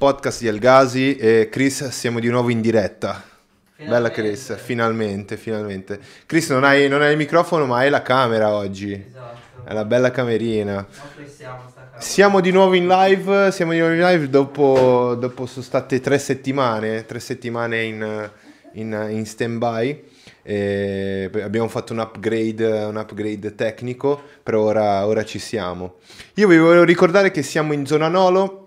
podcast di Elgasi e Chris siamo di nuovo in diretta. Bella Chris, finalmente, finalmente. Chris non hai, non hai il microfono ma hai la camera oggi. Esatto. È una bella camerina. Siamo di nuovo in live, siamo di nuovo in live dopo, dopo sono state tre settimane, tre settimane in, in, in stand-by. E abbiamo fatto un upgrade, un upgrade tecnico, però ora, ora ci siamo. Io vi volevo ricordare che siamo in zona Nolo,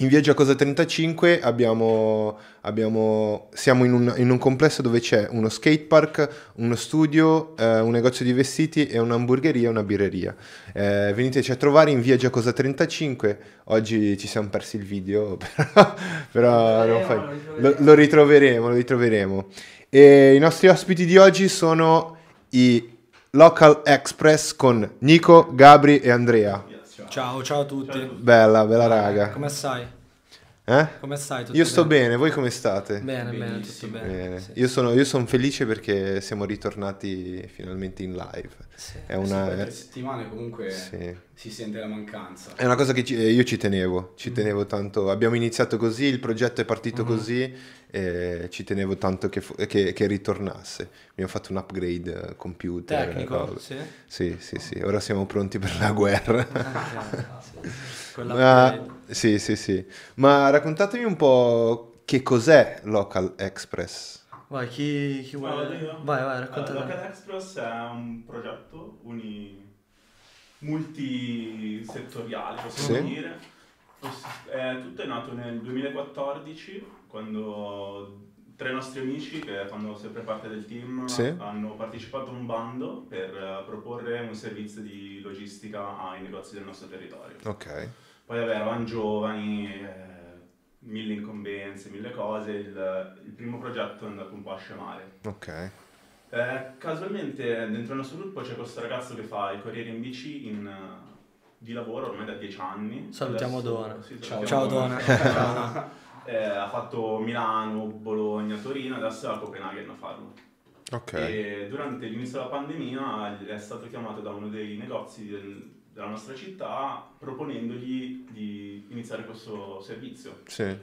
in via Giacosa 35, abbiamo, abbiamo- siamo in un, in un complesso dove c'è uno skatepark, uno studio, eh, un negozio di vestiti e un'hamburgeria e una birreria. Eh, veniteci a trovare in via Giacosa 35. Oggi ci siamo persi il video, però, però non fai- lo, lo ritroveremo, lo ritroveremo. E i nostri ospiti di oggi sono i Local Express con Nico, Gabri e Andrea. Ciao, ciao a tutti. Bella, bella raga. Come stai? Eh? Come stai? Tutto Io sto bene, voi come state? Bene, bene, tutto bene. Bene. Sì, Io sono, io sono felice perché siamo ritornati finalmente in live. sì. È Sì, una, per tre settimane comunque sì. si sente la mancanza. È una cosa che ci- eh, io ci tenevo, ci tenevo tanto. Abbiamo iniziato così, il progetto è partito Mhm. così e ci tenevo tanto che, che- che ritornasse. Abbiamo fatto un upgrade eh, computer. Tecnico? Sì. Sì, sì, sì. Ora siamo pronti per la guerra. Ah, sì. Quella Ma, sì, sì, sì. Ma raccontatemi un po' che cos'è Local Express. Vai, chi, chi vuole? Vai, vai, Allora, racconta te. Local Express è un progetto uni... multisettoriale, possiamo Sì. dire. È tutto è nato nel 2014, quando tre nostri amici, che fanno sempre parte del team, Sì. hanno partecipato a un bando per eh, proporre un servizio di logistica ai negozi del nostro territorio. Ok. Poi vabbè, eravamo giovani, eh, mille incombenze, mille cose, il, il primo progetto è andato un po' a scemare. Ok. Eh, casualmente dentro il nostro gruppo c'è questo ragazzo che fa i corrieri in bici in, eh, di lavoro ormai da dieci anni. Salutiamo Adesso- Dona. sì, Ciao, salutiamo Ciao Dona. Eh, ha fatto Milano, Bologna, Torino, adesso è a Copenaghen a farlo. Ok. E durante l'inizio della pandemia è stato chiamato da uno dei negozi del- della nostra città proponendogli di iniziare questo servizio. Sì.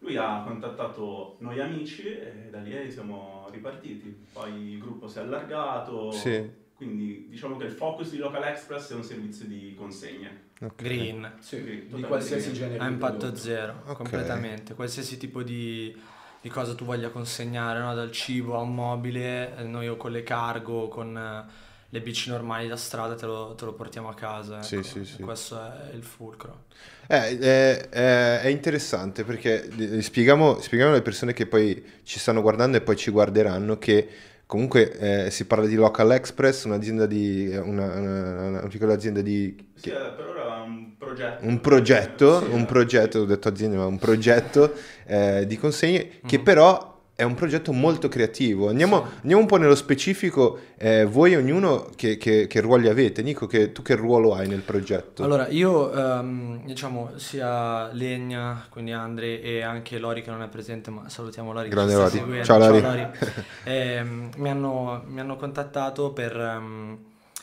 Lui ha contattato noi amici e da lì siamo ripartiti. Poi il gruppo si è allargato. Sì. Quindi diciamo che il focus di Local Express è un servizio di consegne. ok. Green. Sì, Sì, di qualsiasi green. genere A di impatto prodotto. zero, Ok. completamente. Qualsiasi tipo di, di cosa tu voglia consegnare, no? dal cibo a un mobile, eh, noi o con le cargo, con eh, le bici normali da strada te lo, te lo portiamo a casa. Sì, ecco. sì, sì. E Questo è il fulcro. Eh, è, è- è interessante perché spieghiamo, spieghiamo alle persone che poi ci stanno guardando e poi ci guarderanno che comunque eh, si parla di Local Express, un'azienda di, una, una- una piccola azienda di... Sì, eh, per ora è un progetto. Un progetto, Sì, un progetto, ho detto azienda, ma un progetto eh, di consegne che Mhm. però è un progetto molto creativo. Andiamo, andiamo un po' nello specifico, eh, voi ognuno che, che- che ruoli avete? Nico, che- tu che ruolo hai nel progetto? Allora, io ehm, diciamo sia Legna, quindi Andre e anche Lori che non è presente, ma salutiamo Lori Grande Lori. seguendo. Ciao, Lori. Ehm, mi, hanno, mi hanno contattato per ehm,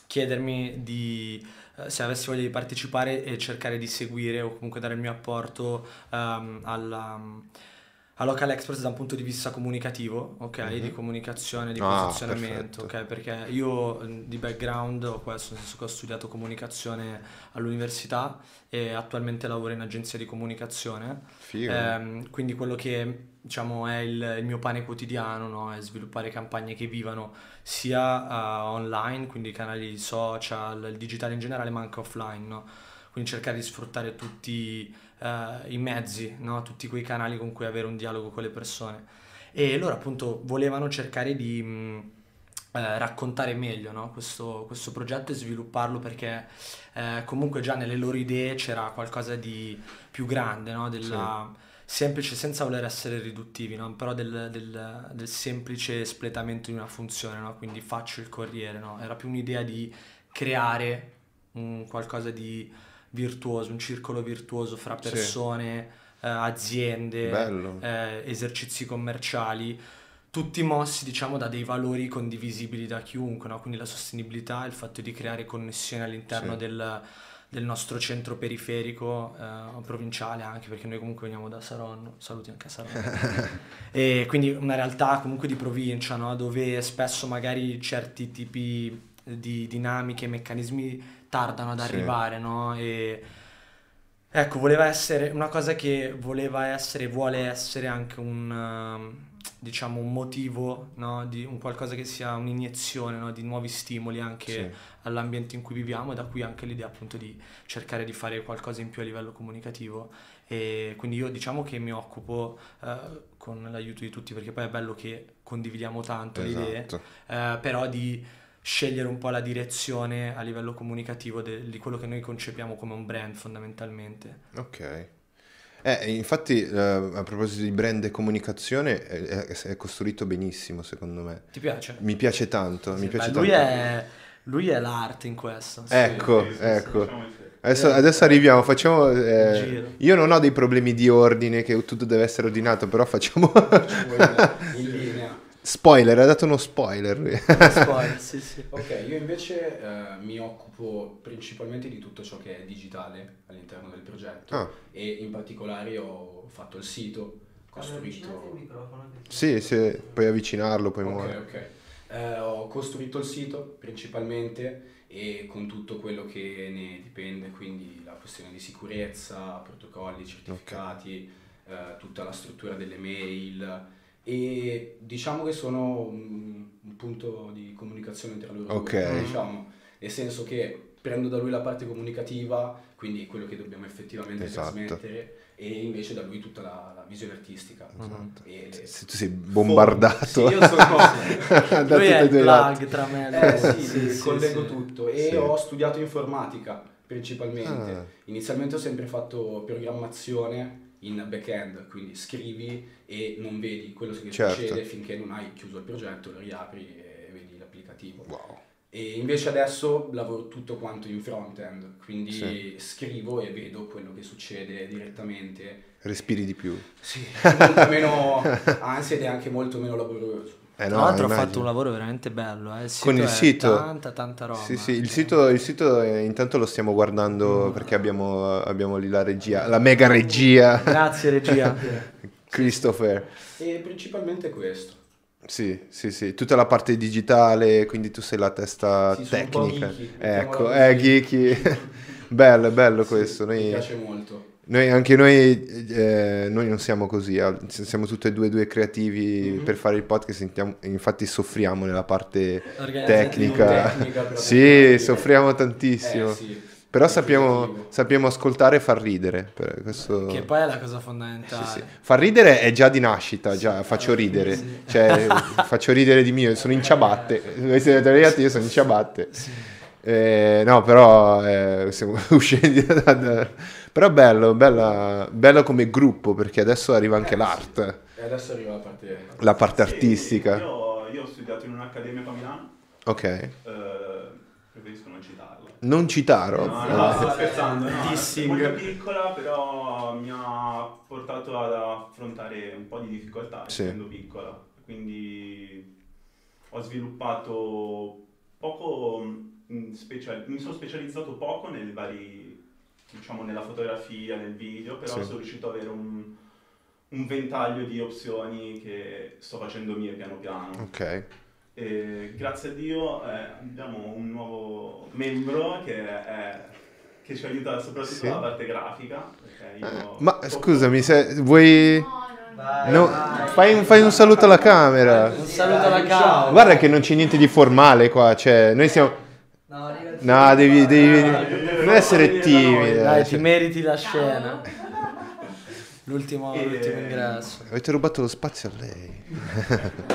chiedermi di eh, se avessi voglia di partecipare e cercare di seguire o comunque dare il mio apporto ehm, alla, a Local Express da un punto di vista comunicativo, ok? Mhm. Di comunicazione, di Ah, posizionamento, perfetto. ok? Perché io eh, di background ho questo, nel senso che ho studiato comunicazione all'università e attualmente lavoro in agenzia di comunicazione. Ehm, quindi quello che diciamo è il, il mio pane quotidiano, no? È sviluppare campagne che vivano sia eh, online, quindi canali social, il digitale in generale, ma anche offline, no? Quindi cercare di sfruttare tutti eh, i mezzi, no? Tutti quei canali con cui avere un dialogo con le persone. E loro appunto volevano cercare di mh, eh, raccontare meglio no? questo, questo progetto e svilupparlo perché eh, comunque già nelle loro idee c'era qualcosa di più grande, no? Della semplice, senza voler essere riduttivi, no? Però del, del- del semplice espletamento di una funzione, no? Quindi faccio il corriere, no? Era più un'idea di creare un qualcosa di virtuoso, un circolo virtuoso fra Sì. persone, eh, aziende, eh, esercizi commerciali, tutti mossi diciamo da dei valori condivisibili da chiunque, no? Quindi la sostenibilità, il fatto di creare connessioni all'interno Sì. del, del nostro centro periferico eh, provinciale anche perché noi comunque veniamo da Saronno, saluti anche a Saronno. e quindi una realtà comunque di provincia, no? dove spesso magari certi tipi di dinamiche, meccanismi tardano ad Sì. arrivare, no? E ecco, voleva essere una cosa che voleva essere, vuole essere anche un um, diciamo un motivo, no? Di un qualcosa che sia un'iniezione, no? Di nuovi stimoli anche Sì. all'ambiente in cui viviamo e da qui anche l'idea appunto di cercare di fare qualcosa in più a livello comunicativo e quindi io diciamo che mi occupo eh, con l'aiuto di tutti perché poi è bello che condividiamo tanto le idee Esatto. eh, però di scegliere un po' la direzione a livello comunicativo de- di quello che noi concepiamo come un brand fondamentalmente. Ok. Eh, infatti, eh, a proposito di brand e comunicazione, è, è- costruito benissimo, secondo me. Ti piace? Mi piace tanto, mi Sì, piace beh, lui, tanto. è, lui è l'arte in questo. Ecco, Sì, sì, sì, ecco. Adesso, adesso arriviamo, facciamo... eh, io non ho dei problemi di ordine, che tutto deve essere ordinato, però facciamo... spoiler, ha dato uno spoiler. lui. Spoiler, sì, sì. Ok, io invece eh, mi occupo principalmente di tutto ciò che è digitale all'interno del progetto Ah, e in particolare ho fatto il sito, costruito... sì, sì, puoi avvicinarlo, puoi Ok, muovere. ok. Eh, ho costruito il sito principalmente e con tutto quello che ne dipende, quindi la questione di sicurezza, protocolli, certificati, eh, tutta la struttura delle mail e diciamo che sono un, un punto di comunicazione tra loro Ok. due, diciamo, nel senso che prendo da lui la parte comunicativa, quindi quello che dobbiamo effettivamente Esatto. trasmettere e invece da lui tutta la, la visione artistica. Esatto. E- Se tu sei bombardato Sì, io sono... da Lui è il plug tra me e Eh lui. sì, collego tutto e Sì. ho studiato informatica principalmente. Ah. Inizialmente ho sempre fatto programmazione in back-end, quindi scrivi e non vedi quello che Certo. succede finché non hai chiuso il progetto, lo riapri e vedi l'applicativo. Wow. E invece adesso lavoro tutto quanto in front-end, quindi Sì. scrivo e vedo quello che succede direttamente. Respiri di più. Sì, molto meno ansia ed è anche molto meno laborioso. Eh Tra no, l'altro ho immagino. fatto un lavoro veramente bello, eh. il sito Con il è sito? Tanta, tanta roba. Sì, sì, il eh. sito, il sito eh, intanto lo stiamo guardando perché abbiamo, abbiamo lì la regia, la mega regia, Grazie regia. Christopher. E principalmente questo. Sì, sì, sì, tutta la parte digitale, quindi tu sei la testa Sì, sono un po' tecnica. geeky, Ecco, mettiamola eh, geeky. bello, bello Sì, questo. Mi Noi, piace molto. Noi- anche noi, eh, noi non siamo così, siamo tutti e due due creativi Mhm. per fare il podcast, sentiamo- infatti soffriamo nella parte tecnica. Tecnica, Sì, soffriamo tantissimo. Eh, sì. Però sappiamo, sappiamo ascoltare e far ridere. questo... Che poi è la cosa Sì, fondamentale. sì. Far ridere è già di nascita, già faccio ridere. Sì. Cioè, faccio ridere di mio, sono in ciabatte. Voi siete arrivati, io sono in ciabatte. Eh, no, però eh, siamo usciti da, da- Però è bello, bella- bello come gruppo, perché adesso arriva anche l'arte, E adesso arriva la parte... la parte Sì, artistica. Io, io ho studiato in un'accademia qua a Milano, Ok. eh, preferisco non citarla. Non citaro. No, Eh, no, sto scherzando, no, Dissing. molto piccola, però mi ha portato ad affrontare un po' di difficoltà Sì. essendo piccola. Quindi ho sviluppato poco, mm, special- mi sono specializzato poco nei vari, diciamo, nella fotografia, nel video, però Sì. sono riuscito ad avere un, un ventaglio di opzioni che sto facendo mie piano piano. Ok. E grazie a Dio eh, abbiamo un nuovo membro che, è- che ci aiuta soprattutto Sì. nella parte grafica. io- Eh, Ma scusami, se vuoi... Vai, No, vai. fai, un- fai un saluto alla camera. Un saluto alla camera. Guarda che non c'è niente di formale qua, cioè noi siamo... No, devi, devi non essere timido. Dai, cioè. ti meriti la scena. L'ultimo, E- l'ultimo ingresso. Avete rubato lo spazio a lei.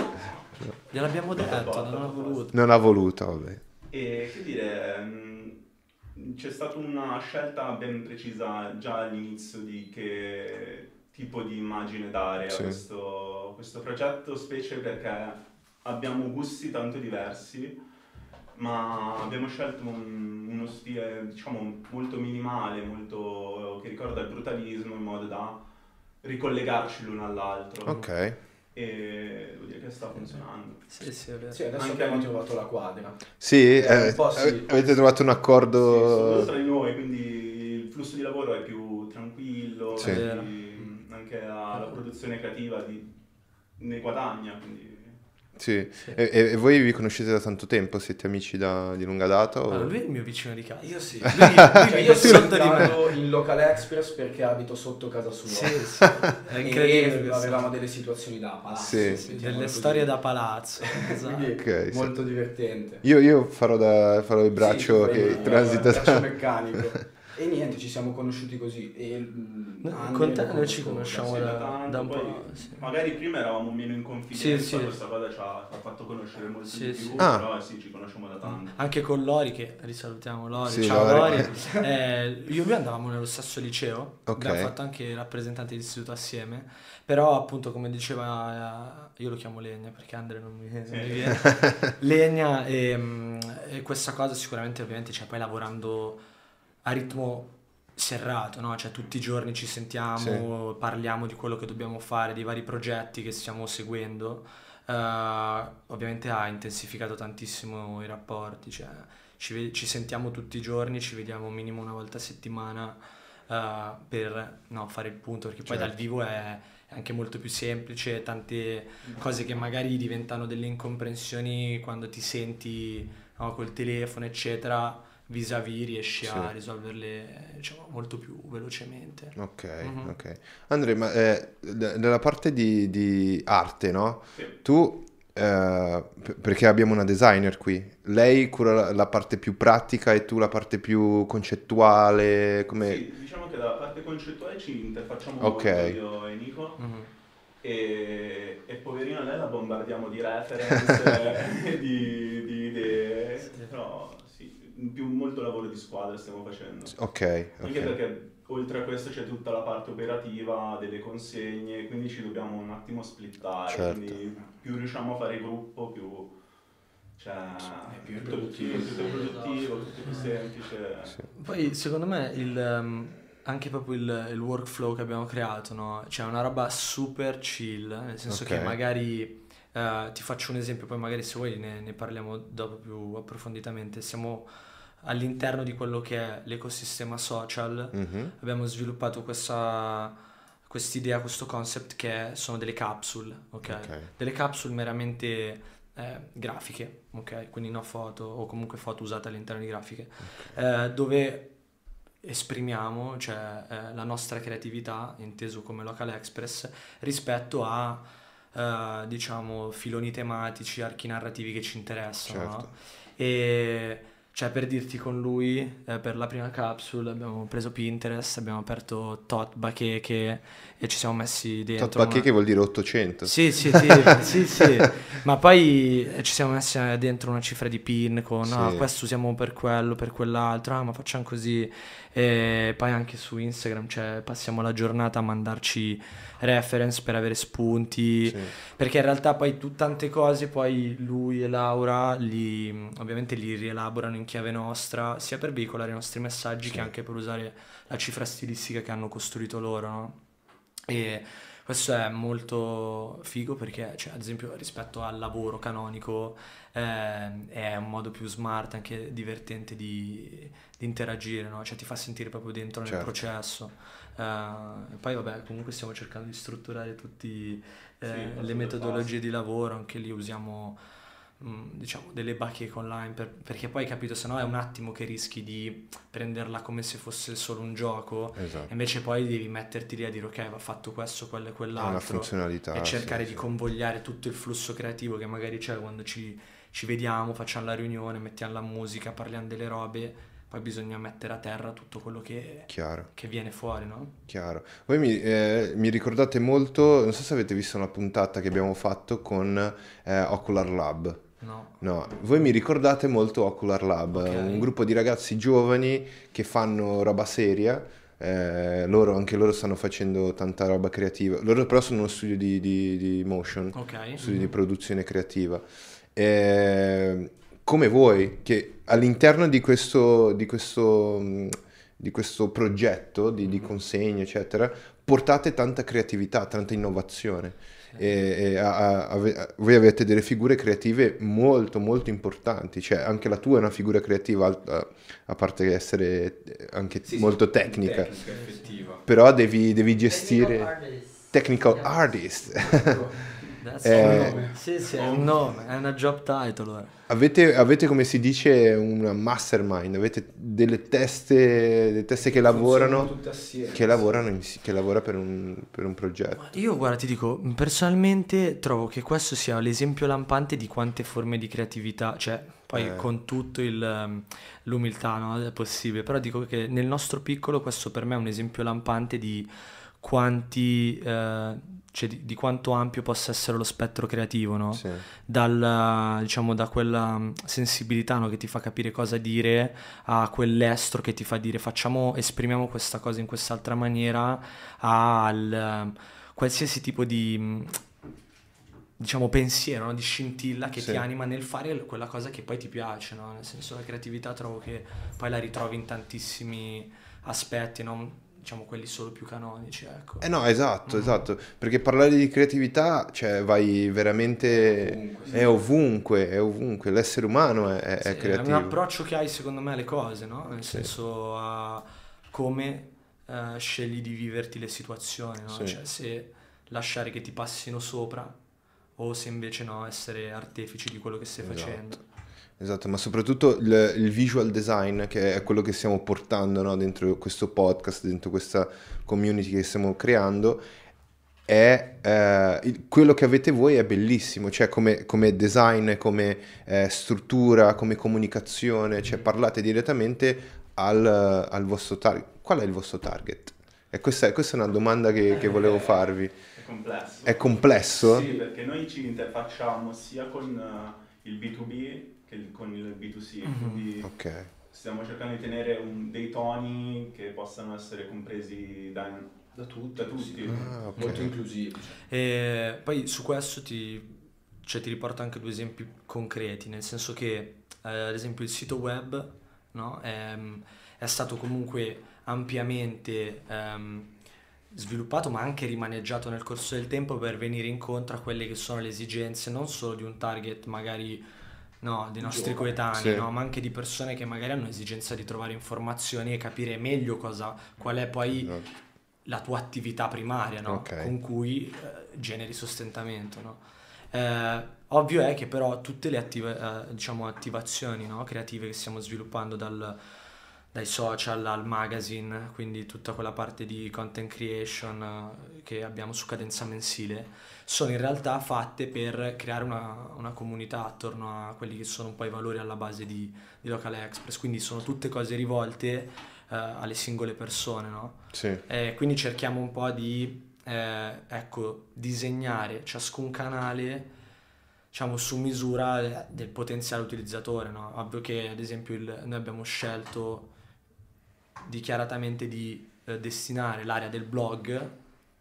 Gliel'abbiamo detto, non ha voluto. Non ha voluto, vabbè. E che dire, mh, c'è stata una scelta ben precisa già all'inizio di che tipo di immagine dare Sì. a questo, questo progetto, specie perché abbiamo gusti tanto diversi, ma abbiamo scelto un- uno stile diciamo molto minimale, molto, che ricorda il brutalismo in modo da ricollegarci l'uno all'altro. Ok. e devo dire che sta funzionando. Sì, sì, è vero. Sì, adesso Anche- abbiamo trovato la quadra. Sì, Eh, eh, sì. ave- avete trovato un Sì, sono accordo... tra di noi, quindi il flusso di lavoro è più tranquillo, Sì. anche la, la produzione creativa di- ne guadagna, quindi Sì. E, e- e voi vi conoscete da tanto tempo? Siete amici da- di lunga data? o- Allora, lui è il mio vicino di casa. Io sì. Lui, Cioè, lui io vive sono entrato in Local Express perché abito sotto casa sua. Sì, sì. È E incredibile. avevamo delle situazioni da palazzo. Sì. Sì, delle storie da palazzo. Esatto. Ok, sì. molto divertente. Io, io farò, da- farò il braccio Sì, che fai il transita braccio meccanico. E niente, ci siamo conosciuti così. E, mm, No, con te noi ci conosciamo da, da tanto, da un poi po'. sì. magari prima eravamo meno in confidenza, Sì, sì. questa cosa ci ha, ci ha fatto conoscere molto Sì, di sì. più, Ah. però sì, ci conosciamo da tanto. Anche con Lori, che risalutiamo Lori. Sì, Ciao Lori. Lori. Eh, io e lui andavamo nello stesso liceo, Ok. abbiamo fatto anche il rappresentante d'istituto assieme, però appunto come diceva, eh, io lo chiamo Legna perché Andre non mi, non mi viene, Legna e, mm, e questa cosa sicuramente ovviamente cioè poi lavorando a ritmo serrato, no? Cioè tutti i giorni ci sentiamo, parliamo di quello che dobbiamo fare, dei vari progetti che stiamo seguendo. Eh, ovviamente ha intensificato tantissimo i rapporti, cioè ci, ci sentiamo tutti i giorni, ci vediamo minimo una volta a settimana eh, per no, fare il punto, perché poi Certo. dal vivo è, è anche molto più semplice, tante cose che magari diventano delle incomprensioni quando ti senti no, col telefono, eccetera, vis-à-vis riesci a Sì. risolverle diciamo, molto più velocemente. Ok, Mhm. ok. Andre, ma eh, d- nella parte di, di arte, no? Sì. Tu, eh, p- perché abbiamo una designer qui, lei cura la, la parte più pratica e tu la parte più concettuale, come... Sì, diciamo che dalla parte concettuale ci interfacciamo Ok. molto io e Nico Mhm. e, e poverina lei la bombardiamo di reference e di, di idee, Sì. però più molto lavoro di squadra stiamo facendo. Ok, Anche ok. perché oltre a questo c'è tutta la parte operativa delle consegne, quindi ci dobbiamo un attimo splittare, Certo. quindi più riusciamo a fare gruppo, più, cioè, È più tutto, produttivo. tutto è produttivo, tutto più semplice. Sì. Poi secondo me il, ehm, anche proprio il, il workflow che abbiamo creato, no? Cioè una roba super chill, nel senso Ok. che magari eh, ti faccio un esempio, poi magari se vuoi ne, ne parliamo dopo più approfonditamente. Siamo all'interno di quello che è l'ecosistema social, Mhm. abbiamo sviluppato questa quest'idea, questo concept che sono delle capsule, ok? Ok. Delle capsule meramente eh, grafiche, ok? Quindi no foto o comunque foto usate all'interno di grafiche, eh, dove esprimiamo cioè, eh, la nostra creatività, inteso come local express, rispetto a eh, diciamo filoni tematici, archi narrativi che ci interessano. no? Certo. E cioè per dirti con lui, eh, per la prima capsule abbiamo preso Pinterest, abbiamo aperto Tot Bacheche e ci siamo messi dentro. Tot Bacheche una- vuol dire 800. Sì, sì, sì, sì, sì. Ma poi eh, ci siamo messi eh, dentro una cifra di pin con Sì. ah, questo usiamo per quello, per quell'altro, ah, ma facciamo così. E poi anche su Instagram, cioè passiamo la giornata a mandarci reference per avere spunti. Sì. Perché in realtà poi tu tante cose, poi lui e Laura li, ovviamente li rielaborano in chiave nostra, sia per veicolare i nostri messaggi Sì. che anche per usare la cifra stilistica che hanno costruito loro, no? E questo è molto figo perché, cioè, ad esempio, rispetto al lavoro canonico, ehm, è un modo più smart, anche divertente di, di interagire, no? Cioè ti fa sentire proprio dentro nel Certo. processo. Eh, e poi, vabbè, comunque stiamo cercando di strutturare tutte Sì, le metodologie di lavoro, anche lì usiamo diciamo delle bacheche online per- perché poi capito se no è un attimo che rischi di prenderla come se fosse solo un gioco Esatto. invece poi devi metterti lì a dire ok va fatto questo, quello e quell'altro funzionalità. e cercare sì, di sì. convogliare tutto il flusso creativo che magari c'è quando ci, ci vediamo, facciamo la riunione, mettiamo la musica, parliamo delle robe, poi bisogna mettere a terra tutto quello che, che viene fuori, no? chiaro. Voi mi, eh, mi ricordate molto, non so se avete visto una puntata che abbiamo fatto con eh, Ocular Lab. No. No, voi mi ricordate molto Ocular Lab, Ok. un gruppo di ragazzi giovani che fanno roba seria, eh, loro, anche loro stanno facendo tanta roba creativa, loro però sono uno studio di, di- di motion, Ok. studio di Mhm. produzione creativa. Eh, come voi, che all'interno di questo, di questo, mh, di questo progetto di, di consegna, eccetera, portate tanta creatività, tanta innovazione. E, e a, a, a, voi avete delle figure creative molto molto importanti, cioè anche la tua è una figura creativa a, parte essere anche sì, molto sì, tecnica, tecnica però devi, devi gestire technical artist. Eh, sì, sì, è un nome, è una job title. Avete, avete, come si dice, una mastermind, avete delle teste, delle teste che lavorano, che lavorano, in, che lavora per un, per un progetto. Io guarda, ti dico, personalmente trovo che questo sia l'esempio lampante di quante forme di creatività, cioè poi eh. con tutto il, l'umiltà no, è possibile, però dico che nel nostro piccolo questo per me è un esempio lampante di quanti... Eh, cioè di, di, quanto ampio possa essere lo spettro creativo, no? Sì. Dal, diciamo, da quella mm, sensibilità no, che ti fa capire cosa dire a quell'estro che ti fa dire facciamo, esprimiamo questa cosa in quest'altra maniera, al qualsiasi tipo di mm, diciamo pensiero, no? di scintilla che sì. ti anima nel fare quella cosa che poi ti piace, no? Nel senso la creatività trovo che poi la ritrovi in tantissimi aspetti, no? Diciamo quelli solo più canonici, ecco. Eh no, esatto, mm. esatto, perché parlare di creatività, cioè vai veramente... Ovunque, sì. È ovunque, è ovunque, l'essere umano è, è, sì, creativo. È un approccio che hai secondo me alle cose, no? Nel sì. senso a come uh, scegli di viverti le situazioni, no? Cioè se lasciare che ti passino sopra o se invece no, essere artefici di quello che stai esatto. facendo. Esatto, ma soprattutto il, il, visual design, che è quello che stiamo portando no, dentro questo podcast, dentro questa community che stiamo creando, è eh, il, quello che avete voi è bellissimo, cioè come, come design, come eh, struttura, come comunicazione, cioè parlate direttamente al, al, vostro target. Qual è il vostro target? E questa, questa è una domanda che, che volevo eh, farvi. È complesso. È complesso? Sì, perché noi ci interfacciamo sia con uh, il B2B che con il B2C, mm-hmm. quindi okay. stiamo cercando di tenere un, dei toni che possano essere compresi da, da tutti, da tutti. Ah, okay. molto inclusivi. E poi su questo ti, cioè, ti riporto anche due esempi concreti, nel senso che eh, ad esempio il sito web no, è, è, stato comunque ampiamente... Um, sviluppato ma anche rimaneggiato nel corso del tempo per venire incontro a quelle che sono le esigenze non solo di un target magari no, dei nostri Giovane. coetanei, sì. no, ma anche di persone che magari hanno esigenza di trovare informazioni e capire meglio cosa, qual è poi esatto. la tua attività primaria no? okay. con cui eh, generi sostentamento. No? Eh, ovvio è che però tutte le attiva- eh, diciamo, attivazioni no? creative che stiamo sviluppando dal, dai social al magazine, quindi tutta quella parte di content creation eh, che abbiamo su cadenza mensile, sono in realtà fatte per creare una, una, comunità attorno a quelli che sono un po' i valori alla base di, di Local Express, quindi sono tutte cose rivolte uh, alle singole persone, no? Sì. Eh, quindi cerchiamo un po' di, eh, ecco, disegnare ciascun canale diciamo su misura del potenziale utilizzatore, no? Ovvio che ad esempio il, noi abbiamo scelto dichiaratamente di eh, destinare l'area del blog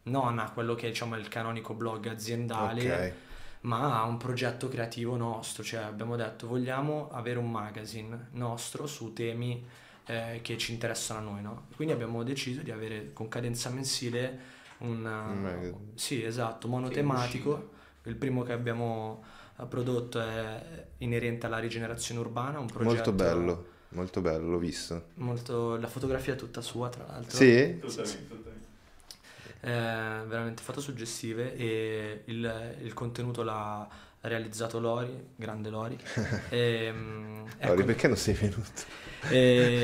non a quello che diciamo, è il canonico blog aziendale, okay. ma a un progetto creativo nostro. Cioè abbiamo detto vogliamo avere un magazine nostro su temi eh, che ci interessano a noi. No? Quindi abbiamo deciso di avere con cadenza mensile un, un sì, esatto, monotematico. Il primo che abbiamo eh, prodotto è inerente alla rigenerazione urbana, un progetto... Molto bello, molto bello, l'ho visto. Molto... La fotografia è tutta sua, tra l'altro. Sì? Totalmente, totalmente eh, veramente foto suggestive e il, il contenuto l'ha realizzato Lori, grande Lori. e, ehm, ecco, Lori, perché non sei venuto? E,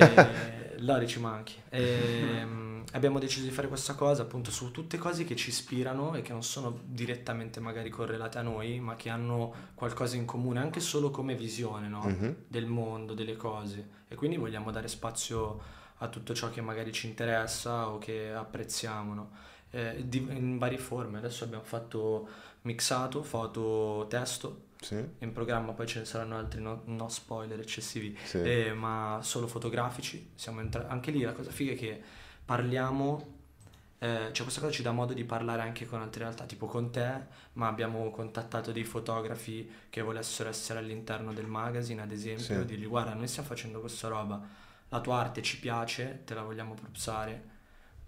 Lori ci manchi. E, abbiamo deciso di fare questa cosa appunto su tutte cose che ci ispirano e che non sono direttamente magari correlate a noi, ma che hanno qualcosa in comune, anche solo come visione no? mm-hmm. del mondo, delle cose. E quindi vogliamo dare spazio a tutto ciò che magari ci interessa o che apprezziamo. No? Eh, di, in varie forme. Adesso abbiamo fatto mixato, foto, testo. Sì. In programma poi ce ne saranno altri, no, no spoiler eccessivi, sì. eh, ma solo fotografici. Siamo entra- anche lì la cosa figa è che parliamo eh, cioè questa cosa ci dà modo di parlare anche con altre realtà, tipo con te, ma abbiamo contattato dei fotografi che volessero essere all'interno del magazine, ad esempio, sì. dirgli guarda, noi stiamo facendo questa roba, la tua arte ci piace, te la vogliamo propsare,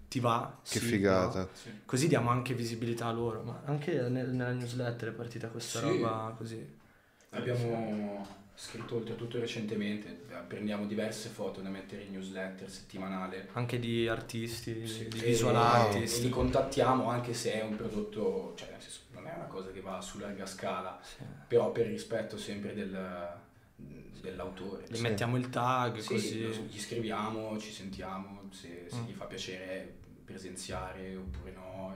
ti va. Che sì, figata. no? Così diamo anche visibilità a loro, ma anche nel- nella newsletter è partita questa Sì. roba così. Abbiamo scritto oltretutto recentemente, eh, prendiamo diverse foto da mettere in newsletter settimanale. Anche di artisti, Sì, di visual artist. li contattiamo anche se è un prodotto, cioè nel senso, non è una cosa che va su larga scala, Sì. però per rispetto sempre del- dell'autore. Gli Sì. mettiamo il tag Sì, così. lo- gli scriviamo, ci sentiamo, se, se Mm. gli fa piacere presenziare oppure no,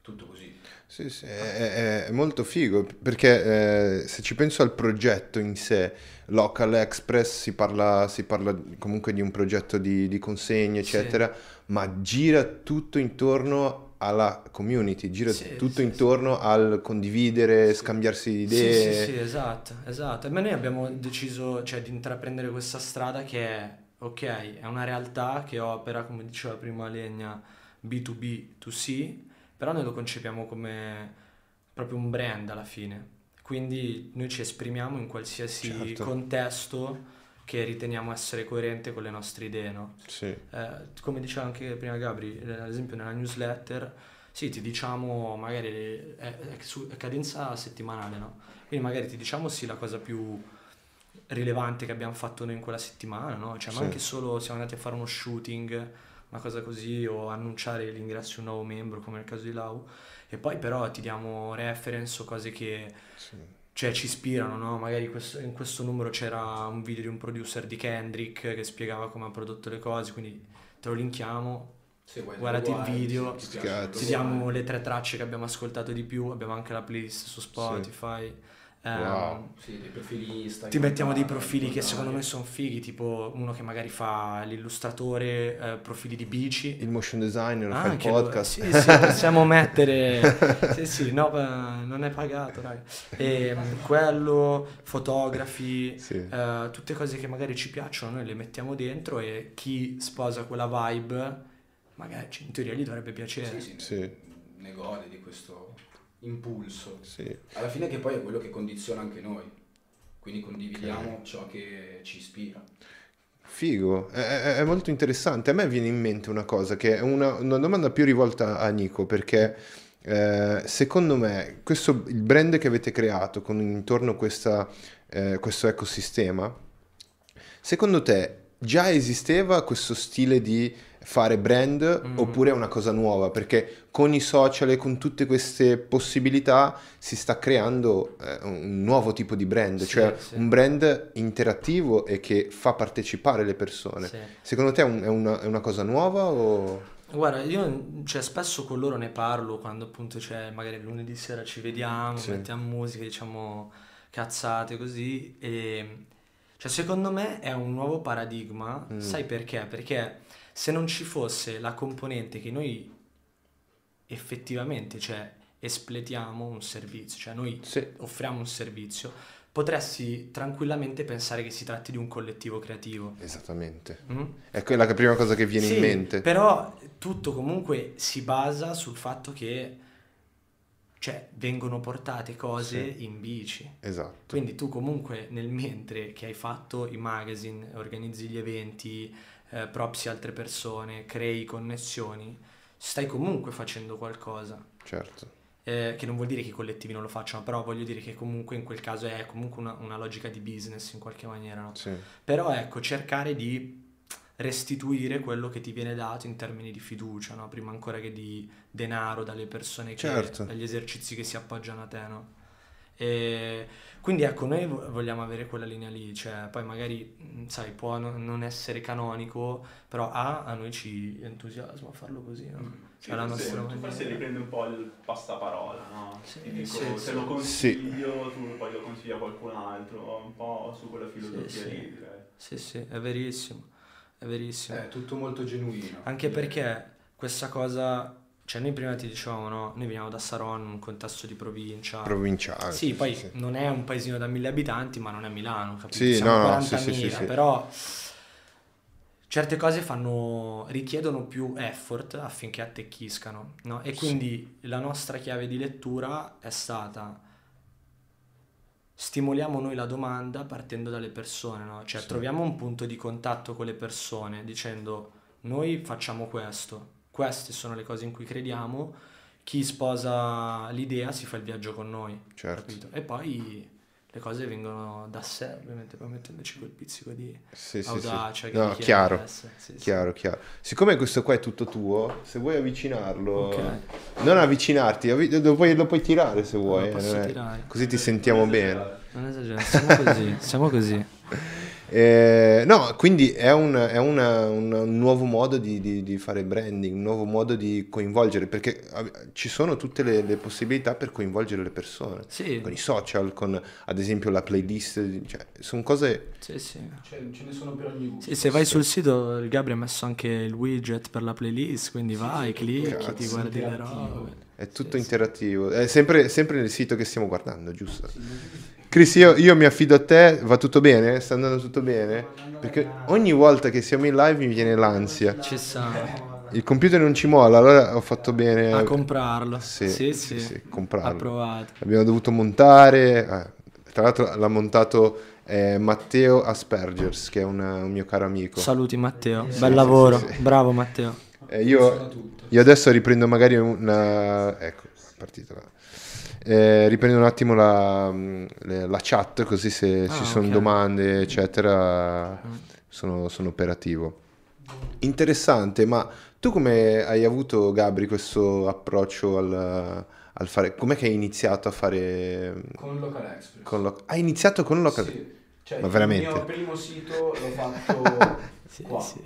tutto così. Sì, sì, è, è- è molto figo perché eh, se ci penso al progetto in sé, Local Express, si parla, si parla comunque di un progetto di, di consegne, Sì. eccetera, ma gira tutto intorno alla community, gira Sì, tutto sì, intorno al condividere, scambiarsi Sì, idee. sì, sì, esatto, esatto. E noi abbiamo deciso, cioè, di intraprendere questa strada che è, ok, è una realtà che opera, come diceva prima Legna, B2B2C, però noi lo concepiamo come proprio un brand alla fine. Quindi noi ci esprimiamo in qualsiasi Certo. contesto che riteniamo essere coerente con le nostre idee, no? Sì, Eh, come diceva anche prima Gabri, eh, ad esempio nella newsletter, sì, ti diciamo magari è, è su- è cadenza settimanale, no? Quindi magari ti diciamo sì la cosa più rilevante che abbiamo fatto noi in quella settimana, no? Cioè, ma Sì. anche solo siamo andati a fare uno shooting, una cosa così, o annunciare l'ingresso di un nuovo membro, come nel caso di Lau, e poi però ti diamo reference o cose che sì. Cioè ci ispirano, no? Magari questo- in questo numero c'era un video di un producer di Kendrick che spiegava come ha prodotto le cose, quindi te lo linkiamo, Se lo il video, ti diamo le tre tracce che abbiamo ascoltato di più, abbiamo anche la playlist su Spotify. ehm, Wow. Sì, dei profili Instagram. Ti mettiamo dei profili che secondo me sono fighi, tipo uno che magari fa l'illustratore, eh, profili di bici. Il motion designer, fa il Anche lo- podcast. Sì, sì, possiamo mettere. Sì, sì, no, non è pagato, dai. E, mm, quello, fotografi, Sì. eh, tutte cose che magari ci piacciono, noi le mettiamo dentro e chi sposa quella vibe, magari cioè, in teoria gli dovrebbe piacere. Sì, sì, Sì. ne- ne gode di questo impulso. Sì. Alla fine che poi è quello che condiziona anche noi. Quindi condividiamo ciò che ci ispira. Figo, è, è- è molto interessante. A me viene in mente una cosa che è una, una domanda più rivolta a Nico perché eh, secondo me questo, il brand che avete creato con intorno questa, eh, questo ecosistema, secondo te già esisteva questo stile di fare brand Mm. oppure è una cosa nuova? Perché con i social e con tutte queste possibilità si sta creando eh, un nuovo tipo di brand, Sì, cioè sì. un brand interattivo e che fa partecipare le persone. Sì. Secondo te è, un- è una, è una cosa nuova o... Guarda, io cioè, spesso con loro ne parlo quando appunto c'è magari lunedì sera ci vediamo, mettiamo musica, diciamo cazzate così e cioè secondo me è un nuovo paradigma, Mm. sai perché? Perché se non ci fosse la componente che noi effettivamente, cioè espletiamo un servizio, cioè noi Sì. offriamo un servizio, potresti tranquillamente pensare che si tratti di un collettivo creativo. Esattamente. mm? È quella che- prima cosa che viene Sì, in mente. Però tutto comunque si basa sul fatto che cioè, vengono portate cose Sì. in bici. Esatto. Quindi tu comunque nel mentre che hai fatto i magazine, organizzi gli eventi, eh, propsi altre persone, crei connessioni, stai comunque facendo qualcosa. Certo. Eh, che non vuol dire che i collettivi non lo facciano, però voglio dire che comunque in quel caso è comunque una, una logica di business in qualche maniera, no? Sì. Però ecco, cercare di restituire quello che ti viene dato in termini di fiducia, no? Prima ancora che di denaro dalle persone che, Certo. dagli esercizi che si appoggiano a te, no? E quindi ecco, noi vo- vogliamo avere quella linea lì, cioè poi magari, mh, sai, può no- non essere canonico, però A, a noi ci entusiasma farlo così, no? Sì, Cioè, la forse, nostra tu forse maniera. riprendi un po' il passaparola, no? Sì, Ti dico, sì, se sì. lo consiglio, tu poi lo consigli a qualcun altro, un po' su quella filosofia Sì, sì. lì, direi. Sì, sì, è verissimo, è verissimo. È tutto molto genuino. Anche perché questa cosa, cioè noi prima ti dicevamo, no? Noi veniamo da Saron, un contesto di provincia. Provinciale. Sì, poi non è un paesino da mille abitanti, ma non è Milano, capito? Sì, Siamo no, no, 40.000, sì, sì, sì, sì. però certe cose fanno, richiedono più effort affinché attecchiscano, no? E quindi la nostra chiave di lettura è stata stimoliamo noi la domanda partendo dalle persone, no? Cioè Sì. troviamo un punto di contatto con le persone dicendo noi facciamo questo, queste sono le cose in cui crediamo, chi sposa l'idea si fa il viaggio con noi, Certo. capito? E poi le cose vengono da sé, ovviamente, poi mettendoci quel pizzico di Sì, sì, sì. audacia che No, chiaro, sì, sì. chiaro, chiaro. Siccome questo qua è tutto tuo, se vuoi avvicinarlo, Ok. non avvicinarti, avvi- lo puoi, lo puoi tirare se vuoi. Lo posso eh, tirare. Così ti sentiamo bene. Non esagerare, siamo così, siamo così. Eh, no, quindi è, un, è una- un- un nuovo modo di, di- di fare branding, un nuovo modo di coinvolgere, perché ci sono tutte le, le possibilità per coinvolgere le persone, Sì, con i social, con ad esempio la playlist, cioè, sono cose... sì, sì. Cioè, ce ne sono per ogni gusto. Sì, se vai sul sito, il Gabri ha messo anche il widget per la playlist, quindi Sì, vai, sì, clicchi, cazzo, ti guardi le robe. È tutto Sì, sì. interattivo, è sempre, sempre nel sito che stiamo guardando, giusto? Chris, io, io mi affido a te, va tutto bene? Sta andando tutto bene? Perché ogni volta che siamo in live mi viene l'ansia. Ci sta. Il computer non ci molla, allora ho fatto bene A comprarlo. Sì, Sì, sì, sì. sì, comprarlo. Approvato. Abbiamo dovuto montare, eh, tra l'altro l'ha montato eh, Matteo Aspergers, che è una- un mio caro amico. Saluti Matteo, Sì, bel sì, lavoro, sì, sì. bravo Matteo. Eh, io, io adesso riprendo magari una... Ecco, è partita là. Eh, riprendo un attimo la, la chat, così se Ah, ci sono ok. domande, eccetera, sono, sono operativo. Interessante, ma tu come hai avuto, Gabri, questo approccio al, al fare... Com'è che hai iniziato a fare... Con Local Express. Con lo- Hai iniziato con local... Sì, cioè Ma veramente? Il mio primo sito l'ho fatto Sì, qua. sì.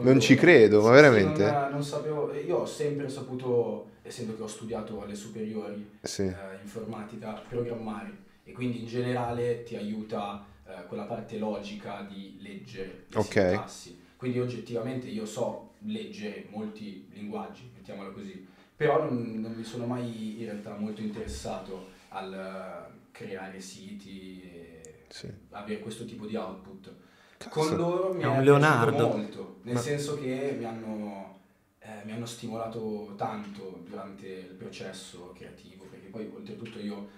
Non ci credo, ma veramente? non, non sapevo, io ho sempre saputo, essendo che ho studiato alle superiori Sì, eh, informatica, programmare e quindi in generale ti aiuta eh, quella parte logica di leggere le Ok. sintassi. Quindi oggettivamente io so leggere molti linguaggi, mettiamola così, però non, non mi sono mai in realtà molto interessato al eh, creare siti e sì. avere questo tipo di output. Cazzo. Con loro mi È un Leonardo. molto, nel Ma- senso che mi hanno, eh, mi hanno stimolato tanto durante il processo creativo, perché poi oltretutto io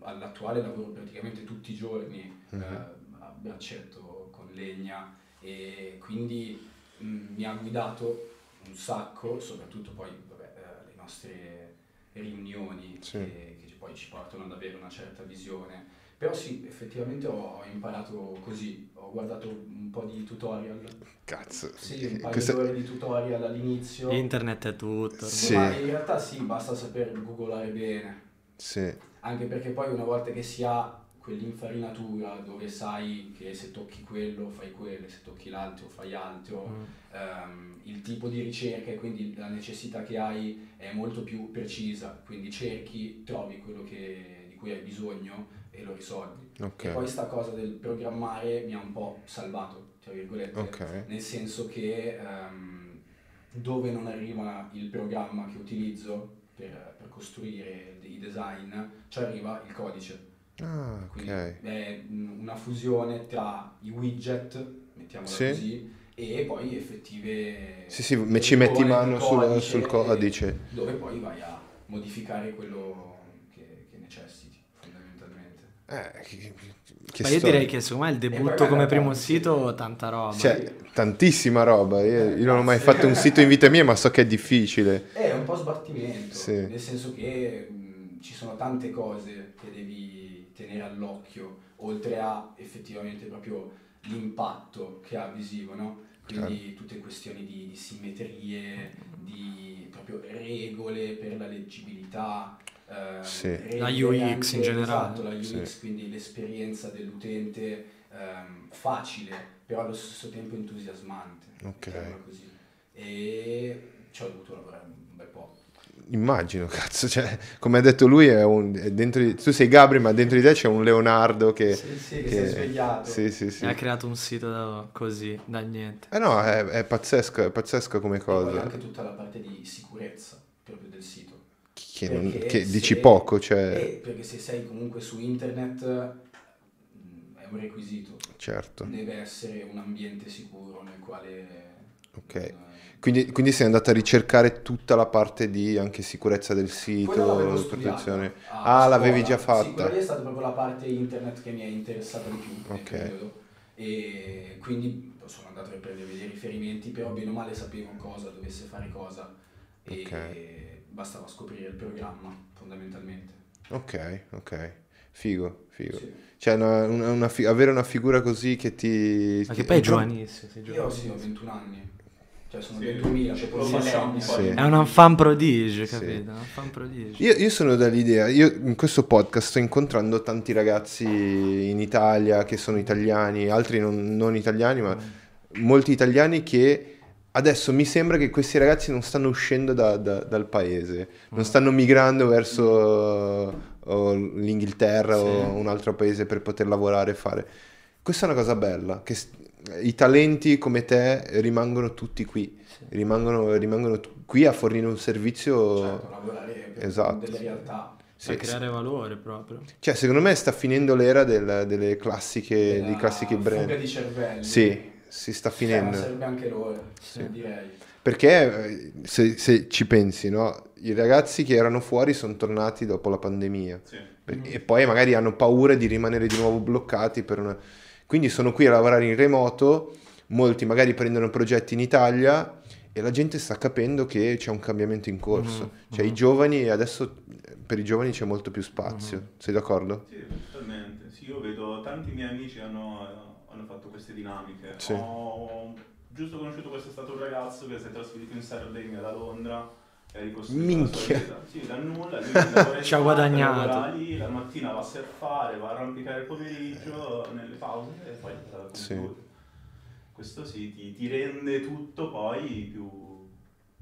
all'attuale lavoro praticamente tutti i giorni Mhm. eh, a braccetto con legna e quindi mh, mi ha guidato un sacco, soprattutto poi vabbè, eh, le nostre riunioni Sì. che, che poi ci portano ad avere una certa visione. Però sì, effettivamente ho, imparato così, ho guardato un po' di tutorial, Cazzo. sì, un paio Questa- di ore di tutorial all'inizio. Internet è tutto. Sì. Ma in realtà sì, basta saper googolare bene, Sì, anche perché poi una volta che si ha quell'infarinatura dove sai che se tocchi quello fai quello, se tocchi l'altro fai altro, Mm. ehm, il tipo di ricerca e quindi la necessità che hai è molto più precisa, quindi cerchi, trovi quello che- di cui hai bisogno e lo risolvi. ok. E poi sta cosa del programmare mi ha un po' salvato, tra virgolette, Ok. nel senso che ehm, dove non arriva il programma che utilizzo per, per costruire i design, ci arriva il codice. Ah, Quindi ok. è una fusione tra i widget, mettiamola Sì. così, e poi effettive... Sì, sì, ci metti mano di sul, codice sul codice. Dove poi vai a modificare quello che, che necessiti, fondamentalmente. Eh, che, Ma io storia. direi che secondo me il debutto come primo tanti. sito, tanta roba. Cioè, tantissima roba. Io, io non ho mai fatto un sito in vita mia, ma so che è difficile. È un po' sbattimento, Sì. nel senso che mh, ci sono tante cose che devi tenere all'occhio, oltre a effettivamente proprio l'impatto che ha visivo, no? Quindi tutte questioni di, di simmetrie, di proprio regole per la leggibilità. Ehm, Sì. regole La UX in generale. Esatto, la UX, Sì. quindi l'esperienza dell'utente ehm, facile, però allo stesso tempo entusiasmante. Ok. E ci ho dovuto lavorare un bel po'. Immagino, cazzo. Cioè, come ha detto lui, è un, è dentro di- tu sei Gabri, ma dentro di te c'è un Leonardo che... Sì, sì, che si è svegliato. Sì, sì, sì. E ha creato un sito da- così, da niente. Eh no, è, è pazzesco, è pazzesco come E poi cosa. anche tutta la parte di sicurezza proprio del sito. Che, non- che se- dici poco, cioè... Eh, perché se sei comunque su internet mh, è un requisito. Certo. Deve essere un ambiente sicuro nel quale Ok. Eh, quindi, quindi, sei andato a ricercare tutta la parte di anche sicurezza del sito, protezione. Ah, l'avevi già fatta. Sì, è stata proprio la parte internet che mi è interessata di più. Ok. E quindi sono andato a prendere dei riferimenti, però bene o male sapevo cosa dovesse fare cosa e okay. Bastava scoprire il programma fondamentalmente. Ok, ok. Figo, figo. Sì. Cioè, una, una, una, avere una figura così che ti... Ma che poi è giovanissimo. Io sì, ho 21 anni. Cioè sono sì, 21.000, cioè lo facciamo sì. È un fan prodigio, capito? Sì. fan prodigio. Io, io, sono dall'idea, io in questo podcast sto incontrando tanti ragazzi in Italia che sono italiani, altri non, non italiani, ma mm. molti italiani che adesso mi sembra che questi ragazzi non stanno uscendo da, da, dal paese, non mm. stanno migrando verso uh, l'Inghilterra o un altro paese per poter lavorare e fare. Questa è una cosa bella, che i talenti come te rimangono tutti qui, sì. rimangono, rimangono qui a fornire un servizio... Certo, lavorare esatto. delle realtà. Sì, a creare sì. valore proprio. Cioè, secondo me sta finendo l'era del, delle classiche, dei classici brand. Fuga di cervelli. Sì, si sta finendo. serve anche loro, sì. direi. Perché eh, se, se, ci pensi, no? I ragazzi che erano fuori sono tornati dopo la pandemia. Sì. E poi magari hanno paura di rimanere di nuovo bloccati per una quindi sono qui a lavorare in remoto, molti magari prendono progetti in Italia e la gente sta capendo che c'è un cambiamento in corso. Mm-hmm. Cioè i mm-hmm. giovani, adesso per i giovani c'è molto più spazio. Mm-hmm. Sei d'accordo? Sì, totalmente. Sì, io vedo tanti miei amici hanno, hanno fatto queste dinamiche. Sì. Ho giusto conosciuto quest'estate un ragazzo che si è trasferito in Sardegna da Londra Minchia. Sì, da nulla, ci ha guadagnato. Lì, la mattina va a surfare, va a arrampicare il pomeriggio nelle pause e poi sì. Questo sì, ti, ti, rende tutto poi più,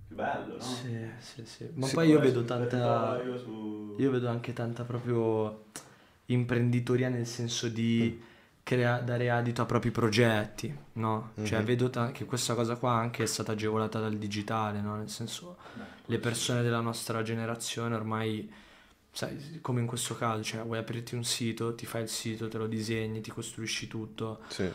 più bello, no? Sì, sì, sì. Ma sì, poi io vedo tanta... Su... Io vedo anche tanta proprio imprenditoria nel senso di... Crea- dare adito a propri progetti, no? Mm-hmm. Cioè mhm. vedo ta- che questa cosa qua anche è stata agevolata dal digitale, no? Nel senso, Beh, le persone della nostra generazione ormai, sai, come in questo caso, cioè vuoi aprirti un sito, ti fai il sito, te lo disegni, ti costruisci tutto. Sì.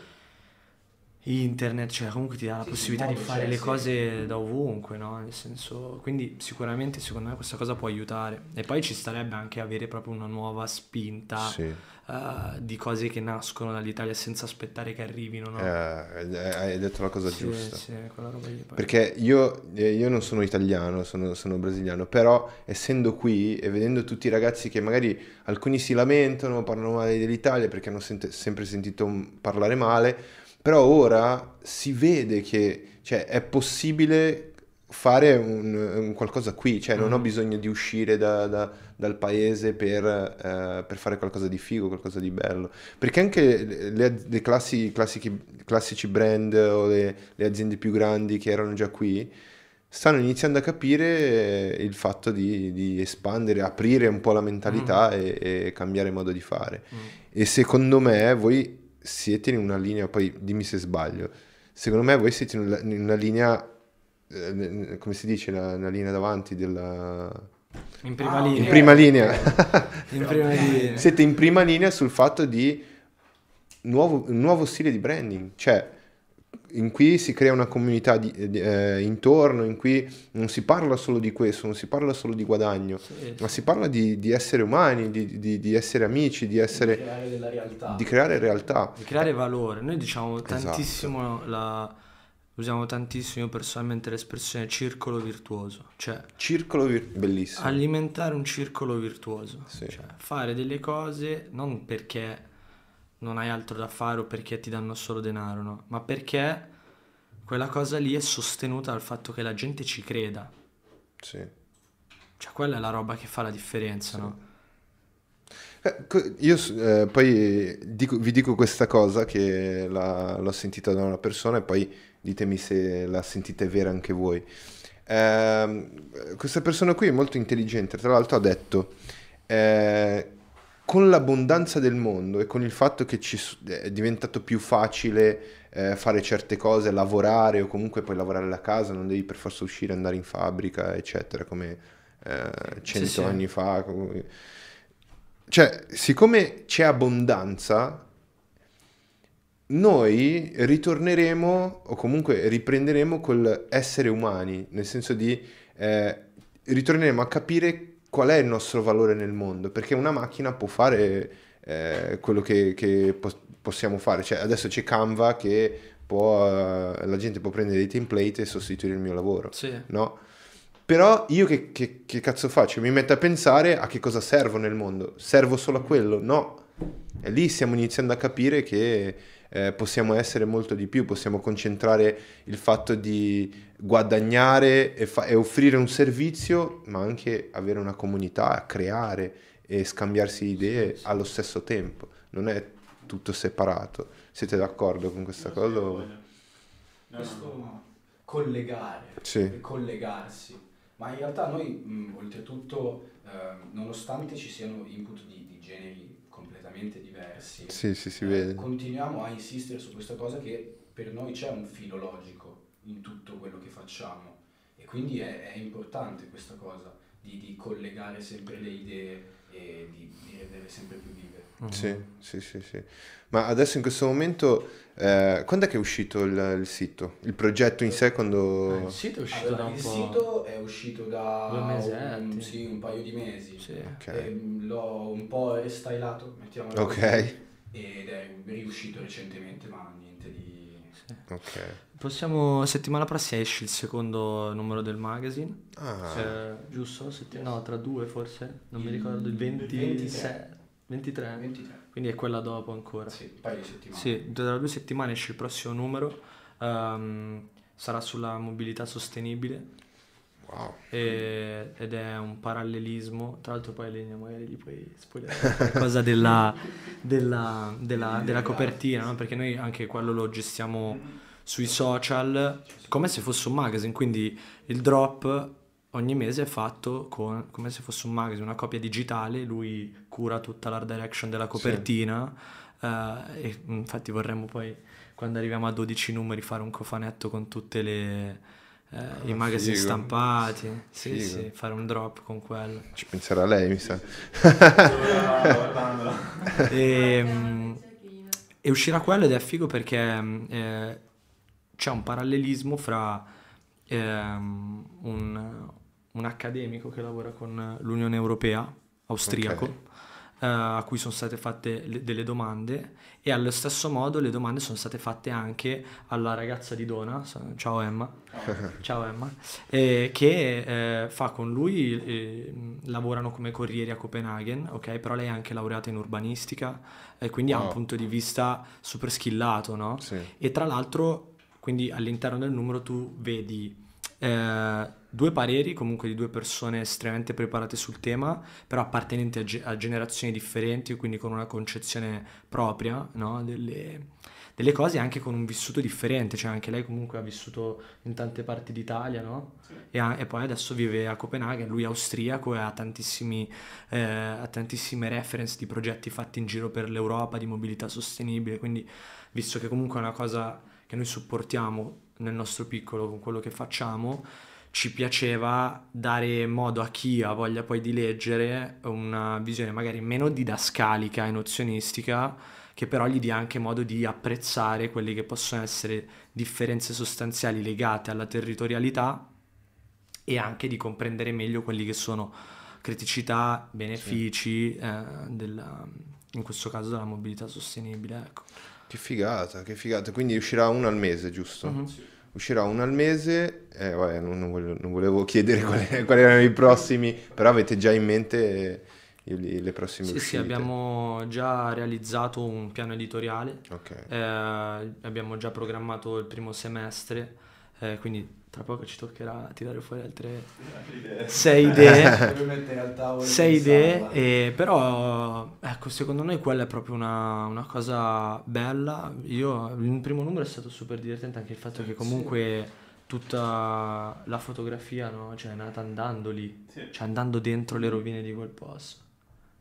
Internet, cioè comunque ti dà la sì, possibilità di fare le cose da ovunque, no? Nel senso, quindi sicuramente secondo me questa cosa può aiutare. E poi ci starebbe anche avere proprio una nuova spinta. Sì uh, di cose che nascono dall'Italia senza aspettare che arrivino. No? Eh, hai detto la cosa sì, giusta. Sì, quella roba lì, Perché io, eh, io, non sono italiano, sono, sono, brasiliano, però essendo qui e vedendo tutti i ragazzi che magari alcuni si lamentano, parlano male dell'Italia perché hanno sent- sempre sentito parlare male, però ora si vede che cioè, è possibile fare un, un qualcosa qui, cioè non ho mm. bisogno di uscire da, da, dal paese per, eh, per, fare qualcosa di figo, qualcosa di bello, perché anche le, le classi, classici, classici brand o le, le, aziende più grandi che erano già qui stanno iniziando a capire il fatto di, di espandere, aprire un po' la mentalità mm. e, e, cambiare modo di fare. Mm. E secondo me voi siete in una linea, poi dimmi se sbaglio, secondo me voi siete in una linea eh, come si dice, la, la linea davanti della... In prima ah, linea. In prima linea. in prima linea. Siete in prima linea sul fatto di nuovo, un nuovo stile di branding, cioè in cui si crea una comunità di, eh, intorno, in cui non si parla solo di questo, non si parla solo di guadagno, sì, ma si parla di, di essere umani, di, di, di, essere amici, di essere... Di creare della realtà. Di creare realtà. Di creare valore. Noi diciamo esatto. tantissimo la usiamo tantissimo personalmente l'espressione circolo virtuoso, cioè circolo vir- bellissimo. Alimentare un circolo virtuoso, sì. cioè fare delle cose non perché non hai altro da fare o perché ti danno solo denaro, no? ma perché quella cosa lì è sostenuta dal fatto che la gente ci creda. Sì. Cioè quella è la roba che fa la differenza, sì. no? Eh, io eh, poi dico, vi dico questa cosa che la, l'ho sentita da una persona e poi ditemi se la sentite vera anche voi. Eh, questa persona qui è molto intelligente, tra l'altro ha detto, eh, con l'abbondanza del mondo e con il fatto che ci è diventato più facile eh, fare certe cose, lavorare o comunque poi lavorare da casa, non devi per forza uscire, andare in fabbrica, eccetera, come eh, cento sì, sì. anni fa. Cioè, siccome c'è abbondanza, noi ritorneremo o comunque riprenderemo col essere umani, nel senso di eh, ritorneremo a capire qual è il nostro valore nel mondo, perché una macchina può fare eh, quello che, che po- possiamo fare, cioè adesso c'è Canva che può, eh, la gente può prendere dei template e sostituire il mio lavoro, Sì. no? Però io che, che- che cazzo faccio? Mi metto a pensare a che cosa servo nel mondo. Servo solo a quello? No. E lì stiamo iniziando a capire che eh, possiamo essere molto di più, possiamo concentrare il fatto di guadagnare e, fa- e offrire un servizio, ma anche avere una comunità, creare e scambiarsi idee allo stesso tempo. Non è tutto separato. Siete d'accordo con questa cosa? o- No, Questo no. collegare, Sì. collegarsi. Ma in realtà noi, mh, oltretutto, ehm, nonostante ci siano input di, di generi completamente diversi, Sì, sì, si eh, vede. continuiamo a insistere su questa cosa che per noi c'è un filo logico in tutto quello che facciamo e quindi è, è importante questa cosa di, di collegare sempre le idee e di, di renderle sempre più vive. Mhm. Sì, sì, sì, sì. Ma adesso in questo momento, eh, quando è che è uscito il, il sito? Il progetto in sé Eh, quando... il sito è uscito Allora, da un il po'. sito è uscito da Due un, mesetti. sì, un paio di mesi. Sì. Ok, Ehm, l'ho un po' restylato, mettiamolo Ok. così, ed è riuscito recentemente, ma niente di... ok. Possiamo, settimana prossima esce il secondo numero del magazine, Ah, eh, giusto? Setti- no, tra due forse, non mi ricordo, il Il 26, 23, 23. Quindi è quella dopo ancora. Sì, un paio di settimane. Sì, tra due settimane esce il prossimo numero, ehm, sarà sulla mobilità sostenibile wow. e- ed è un parallelismo, tra l'altro poi Legna magari gli puoi spoilerare qualcosa della, della, della- della copertina, no? perché noi anche quello lo gestiamo sui social come se fosse un magazine, quindi il drop ogni mese è fatto con- come se fosse un magazine, una copia digitale, lui cura tutta l'art direction della copertina eh, e infatti vorremmo poi quando arriviamo a 12 numeri fare un cofanetto con tutte le... eh, I Ah, magazine figo. stampati, sì, sì, fare un drop con quello. Ci penserà lei, mi sa. E, mm, e uscirà quello ed è figo perché eh, c'è un parallelismo fra ehm, un, un accademico che lavora con l'Unione Europea, austriaco, Ok. eh, a cui sono state fatte le- delle domande e allo stesso modo le domande sono state fatte anche alla ragazza di Dona, ciao Emma, ciao Emma, eh, che eh, fa con lui, eh, lavorano come corrieri a Copenaghen, ok? Però lei è anche laureata in urbanistica e quindi ha un Wow. punto di vista super skillato, no? Sì. E tra l'altro, quindi all'interno del numero tu vedi eh, due pareri comunque di due persone estremamente preparate sul tema, però appartenenti a, ge- a generazioni differenti, quindi con una concezione propria no? delle, delle cose e anche con un vissuto differente, cioè anche lei comunque ha vissuto in tante parti d'Italia, no? E, ha- e poi adesso vive a Copenaghen, lui è austriaco e ha, tantissimi, eh, ha tantissime reference di progetti fatti in giro per l'Europa di mobilità sostenibile, quindi visto che comunque è una cosa che noi supportiamo nel nostro piccolo con quello che facciamo, ci piaceva dare modo a chi ha voglia poi di leggere una visione magari meno didascalica e nozionistica, che però gli dia anche modo di apprezzare quelle che possono essere differenze sostanziali legate alla territorialità e anche di comprendere meglio quelli che sono criticità, benefici eh, della- in questo caso della mobilità sostenibile. Ecco. Che figata, che figata. Quindi uscirà uno al mese, giusto? Mhm. Uscirà uno al mese. Eh, vabbè, non, non volevo, non volevo chiedere quali, quali erano i prossimi, però avete già in mente eh, i- le prossime Sì, sì, uscite? abbiamo già realizzato un piano editoriale, Ok. eh, abbiamo già programmato il primo semestre, eh, quindi tra poco ci toccherà tirare fuori altre sei idee. Sei idee, e però ecco, secondo noi quella è proprio una, una cosa bella. Io, il primo numero è stato super divertente anche il fatto che comunque tutta la fotografia no? cioè, è nata andando lì, Sì. cioè andando dentro le rovine di quel posto.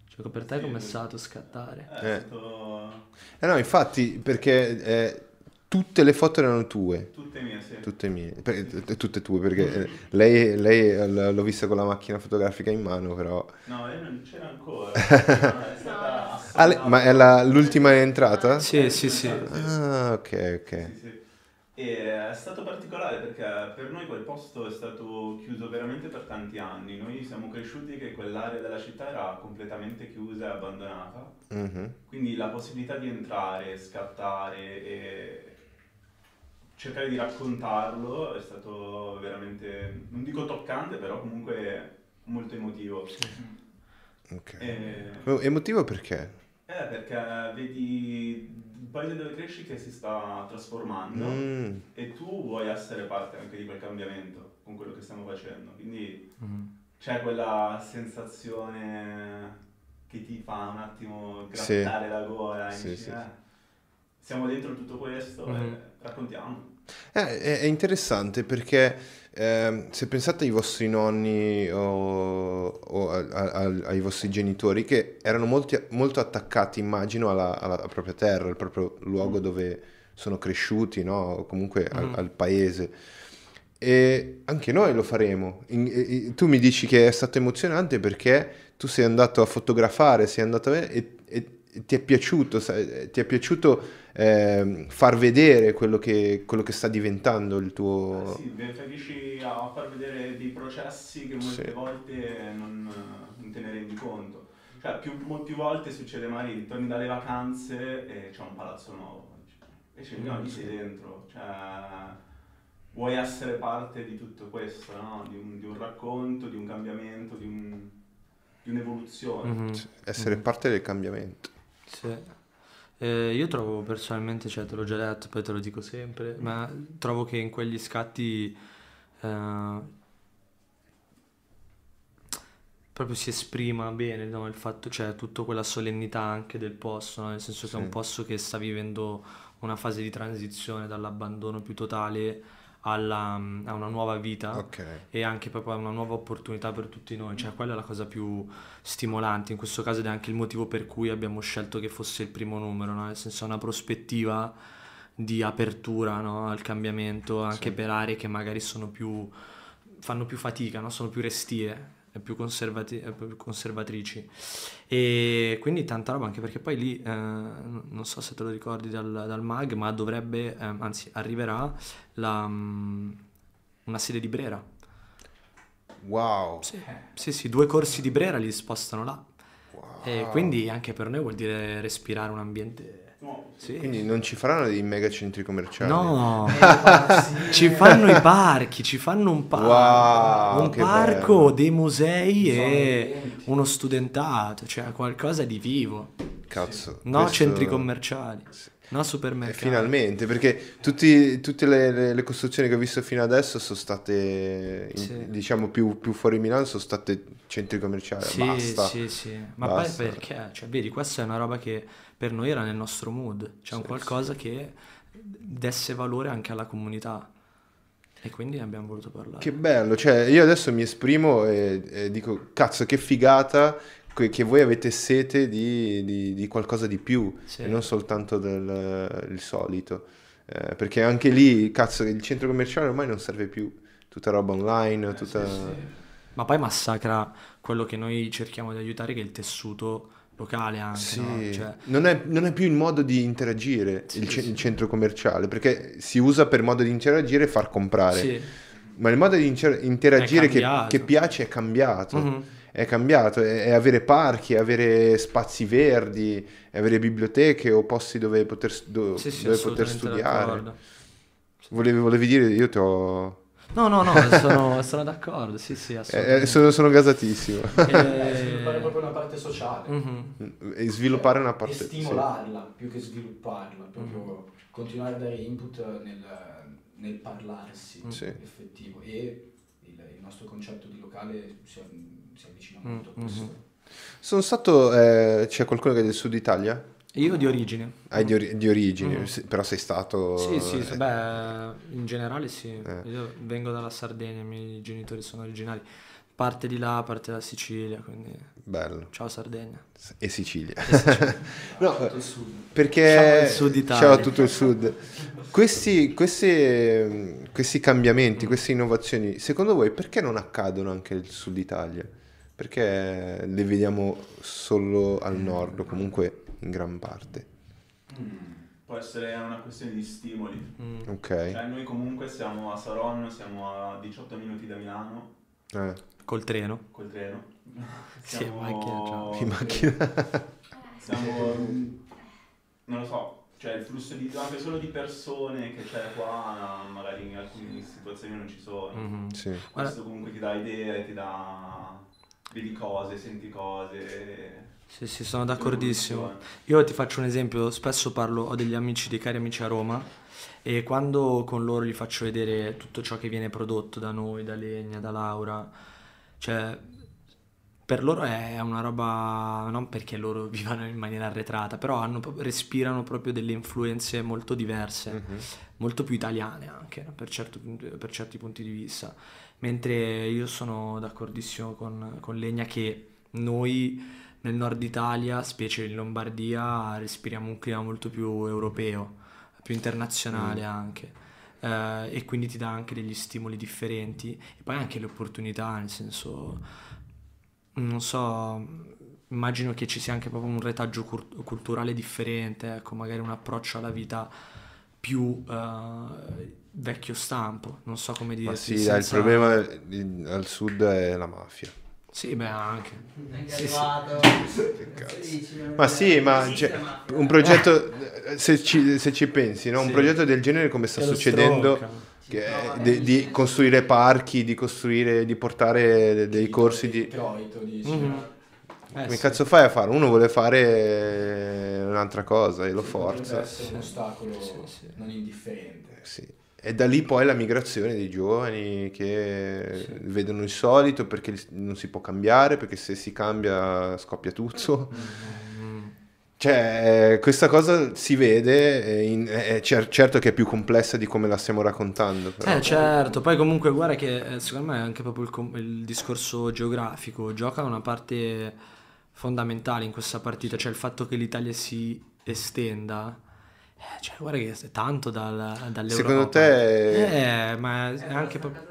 Cioè, per te Sì. com'è stato scattare? Eh, Eh. è stato... Eh no, infatti, perché eh, tutte le foto erano tue. Tutte mie, sì. Tutte mie, per- t- tutte tue, perché eh, lei, lei eh, l'ho vista con la macchina fotografica in mano, però No, lei non c'era ancora. è stata Ah, le- ma è la- l'ultima entrata? Sì, sì, sì. Ah, ok, ok. Sì, sì. E è stato particolare perché per noi quel posto è stato chiuso veramente per tanti anni. Noi siamo cresciuti che quell'area della città era completamente chiusa e abbandonata. Mhm. Quindi la possibilità di entrare, scattare e cercare di raccontarlo è stato veramente, non dico toccante, però comunque molto emotivo. Ok. E- Oh, Emotivo perché? eh, perché vedi il paese dove cresci che si sta trasformando Mm, e tu vuoi essere parte anche di quel cambiamento con quello che stiamo facendo. Quindi Mhm. c'è quella sensazione che ti fa un attimo Sì. grattare la gola e Sì, dici, sì, "Eh, siamo dentro tutto questo Mhm. e raccontiamo. Eh, è, interessante perché ehm, se pensate ai vostri nonni o, o a- a- ai vostri genitori che erano molti- molto attaccati, immagino, alla, alla propria terra, al proprio luogo dove sono cresciuti, no? O comunque al, Mhm. al paese. E anche noi lo faremo. In- e- tu mi dici che è stato emozionante perché tu sei andato a fotografare, sei andato a vedere e, e- e ti è piaciuto, sai, ti è piaciuto ehm, far vedere quello che, quello che sta diventando il tuo... Eh sì, beh, riesci a far vedere dei processi che molte Sì. volte non, non te ne rendi conto. Cioè, più, più volte succede magari, torni dalle vacanze e c'è un palazzo nuovo. Invece lì no, lì sei dentro. Cioè, vuoi essere parte di tutto questo, no? Di un, di un racconto, di un cambiamento, di, un- di un'evoluzione. Mhm. essere Mhm. parte del cambiamento. Sì. Eh, io trovo personalmente, cioè te l'ho già detto, poi te lo dico sempre, ma trovo che in quegli scatti eh, proprio si esprima bene, no, Il fatto, cioè tutta quella solennità anche del posto, no? Nel senso che è un Sì. posto che sta vivendo una fase di transizione dall'abbandono più totale alla, a una nuova vita Ok. e anche proprio una nuova opportunità per tutti noi, cioè quella è la cosa più stimolante in questo caso ed è anche il motivo per cui abbiamo scelto che fosse il primo numero, no? Nel senso una prospettiva di apertura no? al cambiamento anche Sì. per aree che magari sono più, fanno più fatica, no? Sono più restie più, conservati- più conservatrici e quindi tanta roba anche perché poi lì, eh, non so se te lo ricordi dal, dal MAG, ma dovrebbe, ehm, anzi arriverà la, mm, una sede di Brera. Wow. Sì, sì, sì, due corsi di Brera li spostano là. Wow. E quindi anche per noi vuol dire respirare un ambiente... No, Sì. Quindi non ci faranno dei mega centri commerciali? No, Eh, ci fanno i parchi, ci fanno un parco, Wow, un parco, bello. dei musei e eventi. uno studentato, cioè qualcosa di vivo. Cazzo. No questo- centri commerciali, no Eh, supermercati. finalmente, perché tutti- tutte le, le- le costruzioni che ho visto fino adesso sono state, in- Sì. diciamo, più, più fuori Milano, sono state centri commerciali. Sì, Basta. sì, sì. Ma Basta. poi perché? Cioè, vedi, questa è una roba che per noi era nel nostro mood, c'è un Sì, qualcosa che desse valore anche alla comunità. E quindi ne abbiamo voluto parlare. Che bello, cioè io adesso mi esprimo e, e dico, cazzo, che figata che voi avete sete di, di- di qualcosa di più Sì. e non soltanto del il solito. Eh, perché anche lì, cazzo, il centro commerciale ormai non serve più, tutta roba online, tutta... Ma poi massacra quello che noi cerchiamo di aiutare, che è il tessuto locale anche, Sì, no? Cioè, non, è, non è più il modo di interagire Sì, il, ce- sì. il centro commerciale, perché si usa per modo di interagire e far comprare. Ma il modo di incer- interagire che, che piace è cambiato. Mhm. È cambiato, è, è avere parchi, è avere spazi verdi, è avere biblioteche o posti dove poter, do- dove poter studiare. Volevi, volevi dire, io ti ho... No, no, no, sono, sono d'accordo, sì, sì, eh, assolutamente. sono, sono gasatissimo. Eh, Eh, sviluppare proprio una parte sociale mhm. e sviluppare una e parte... sì. stimolarla più che svilupparla, proprio continuare a dare input nel, nel parlarsi Sì. effettivo e il, il nostro concetto di locale si, si avvicina Mm, molto a questo. mhm. Sono stato... eh, c'è qualcuno che è del sud Italia? Io di origine. Hai di, ori- di origine, Mm. però sei stato... Sì, sì, eh, beh, in generale sì. Eh. Io vengo dalla Sardegna, i miei genitori sono originali. Parte di là, parte da Sicilia, quindi Bello. ciao Sardegna. E Sicilia. Sicilia. no, Tutto il sud. perché... Ciao al Sud Italia. Ciao a tutto il sud. Questi, questi, questi cambiamenti, Mm. queste innovazioni, secondo voi perché non accadono anche nel sud Italia? Perché le vediamo solo al nord o comunque in gran parte. Mm, Può essere una questione di stimoli. Mm. Ok. Cioè, noi comunque siamo a Saronno, siamo a 18 minuti da Milano Eh, Col treno. col treno. Sì, in macchina, ciao. in macchina. Siamo, non lo so, cioè il flusso di, anche solo di persone che c'è qua, magari in alcune situazioni non ci sono. Mhm. sì. Questo comunque ti dà idee, ti dà... vedi cose, senti cose. Sì, sì, sono d'accordissimo. Io ti faccio un esempio, spesso parlo, ho degli amici, dei cari amici a Roma e quando con loro gli faccio vedere tutto ciò che viene prodotto da noi, da Legna, da Laura, cioè per loro è una roba, non perché loro vivano in maniera arretrata, però hanno, respirano proprio delle influenze molto diverse, Mhm. molto più italiane anche per, certo- per certi punti di vista. Mentre io sono d'accordissimo con, con Legna che noi nel nord Italia, specie in Lombardia, respiriamo un clima molto più europeo, più internazionale anche. Eh, e quindi ti dà anche degli stimoli differenti e poi anche le opportunità, nel senso, non so, immagino che ci sia anche proprio un retaggio cur- culturale differente, ecco, magari un approccio alla vita più eh, vecchio stampo, non so come dire. Ma sì, dai, il problema al sud è la mafia. Sì, beh, anche. Sì, sì. Ma sì, ma cioè, un progetto, se ci, se ci pensi, no? un Sì. progetto del genere come sta succedendo, è di, di costruire parchi, di costruire, di portare dei corsi di... Detroit, o dici. Mhm. Eh, Come sì. cazzo fai a fare? Uno vuole fare un'altra cosa e lo forza. essere un ostacolo Sì, sì. non indifferente. Sì. E da lì poi la migrazione dei giovani che Sì. vedono il solito perché non si può cambiare, perché se si cambia scoppia tutto. Mm. Cioè, eh, questa cosa si vede, in- è cer- certo che è più complessa di come la stiamo raccontando. Però. Eh certo, poi comunque guarda che eh, secondo me anche proprio il, com- il discorso geografico gioca una parte fondamentale in questa partita, cioè il fatto che l'Italia si estenda, eh, cioè guarda che è tanto dal, dall'Europa. Secondo te... Eh, ma è anche proprio...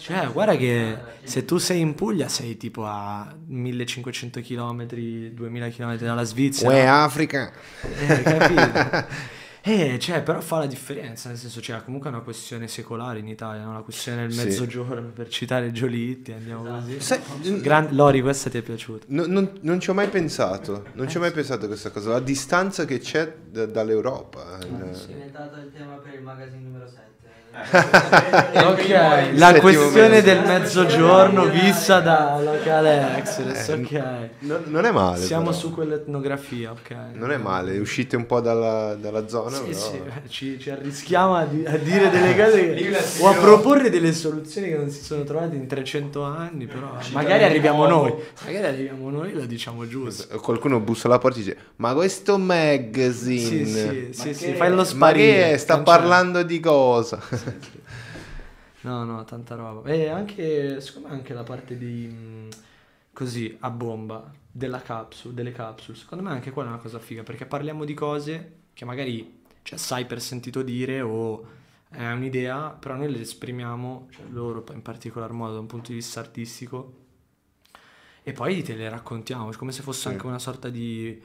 Cioè, una- guarda che Eh, se tu sei in Puglia sei tipo a 1500 km, 2000 km dalla Svizzera. Uè, Africa! Eh, capito? Eh, cioè, però fa la differenza, nel senso, cioè, comunque è una questione secolare in Italia, no? una questione del Sì. mezzogiorno, per citare Giolitti, andiamo così. Sai, Gran- Lori, questa ti è piaciuta? No- non, non ci ho mai pensato, non ci ho mai pensato a questa cosa, la distanza che c'è da- dall'Europa. eh. È diventato il tema per il magazine numero 7. Ok, la Settimo questione mese. del mezzogiorno vista da locale Express, Eh, ok. Non, non è male. Siamo però. su quell'etnografia, ok. Non è male, uscite un po' dalla, dalla zona. Sì, però- sì, eh, ci, ci arrischiamo a, di- a dire delle cose che- o a proporre delle soluzioni che non si sono trovate in 300 anni, però Ci magari arriviamo di noi, nuovo. magari arriviamo noi e lo diciamo giusto. Qualcuno bussa alla porta e dice: Ma questo magazine. Sì, sì, sì, Ma sì, che- fai lo Ma sparire. che è? sta parlando di cosa? No, no, tanta roba. E anche, secondo me anche la parte di, così, a bomba, della capsule, delle capsule, secondo me anche quella è una cosa figa, perché parliamo di cose che magari, cioè, sai per sentito dire o è un'idea, però noi le esprimiamo, cioè loro in particolar modo da un punto di vista artistico, e poi te le raccontiamo, come se fosse Sì. anche una sorta di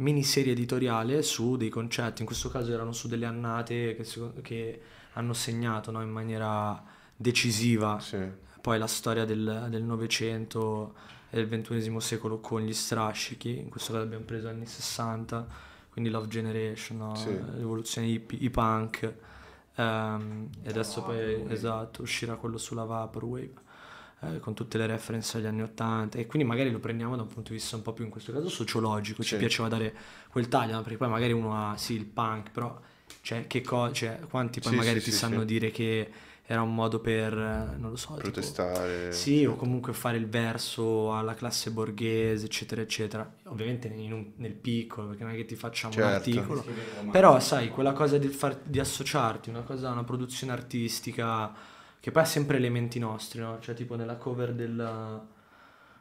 miniserie editoriale su dei concetti, in questo caso erano su delle annate che, che hanno segnato no, in maniera decisiva Sì. poi la storia del Novecento e del XXI secolo con gli strascichi, in questo caso abbiamo preso anni 60, quindi Love Generation, no? Sì. l'evoluzione i punk, ehm, e adesso poi esatto, uscirà quello sulla Vaporwave. Eh, con tutte le reference agli anni 80 e quindi magari lo prendiamo da un punto di vista un po' più in questo caso sociologico, ci Sì. piaceva dare quel taglio, no? perché poi magari uno ha sì il punk, però cioè, che co- cioè, quanti poi Sì, magari sì, ti sì, sanno sì. dire che era un modo per, eh, non lo so, tipo- Protestare. sì, o comunque fare il verso alla classe borghese, eccetera, eccetera. Ovviamente in un- nel piccolo, perché non è che ti facciamo un Certo. articolo. Scrivere romanzi. Però, sai, quella cosa di, far- di associarti, una cosa, una produzione artistica, che poi ha sempre elementi nostri, no? Cioè, tipo nella cover del,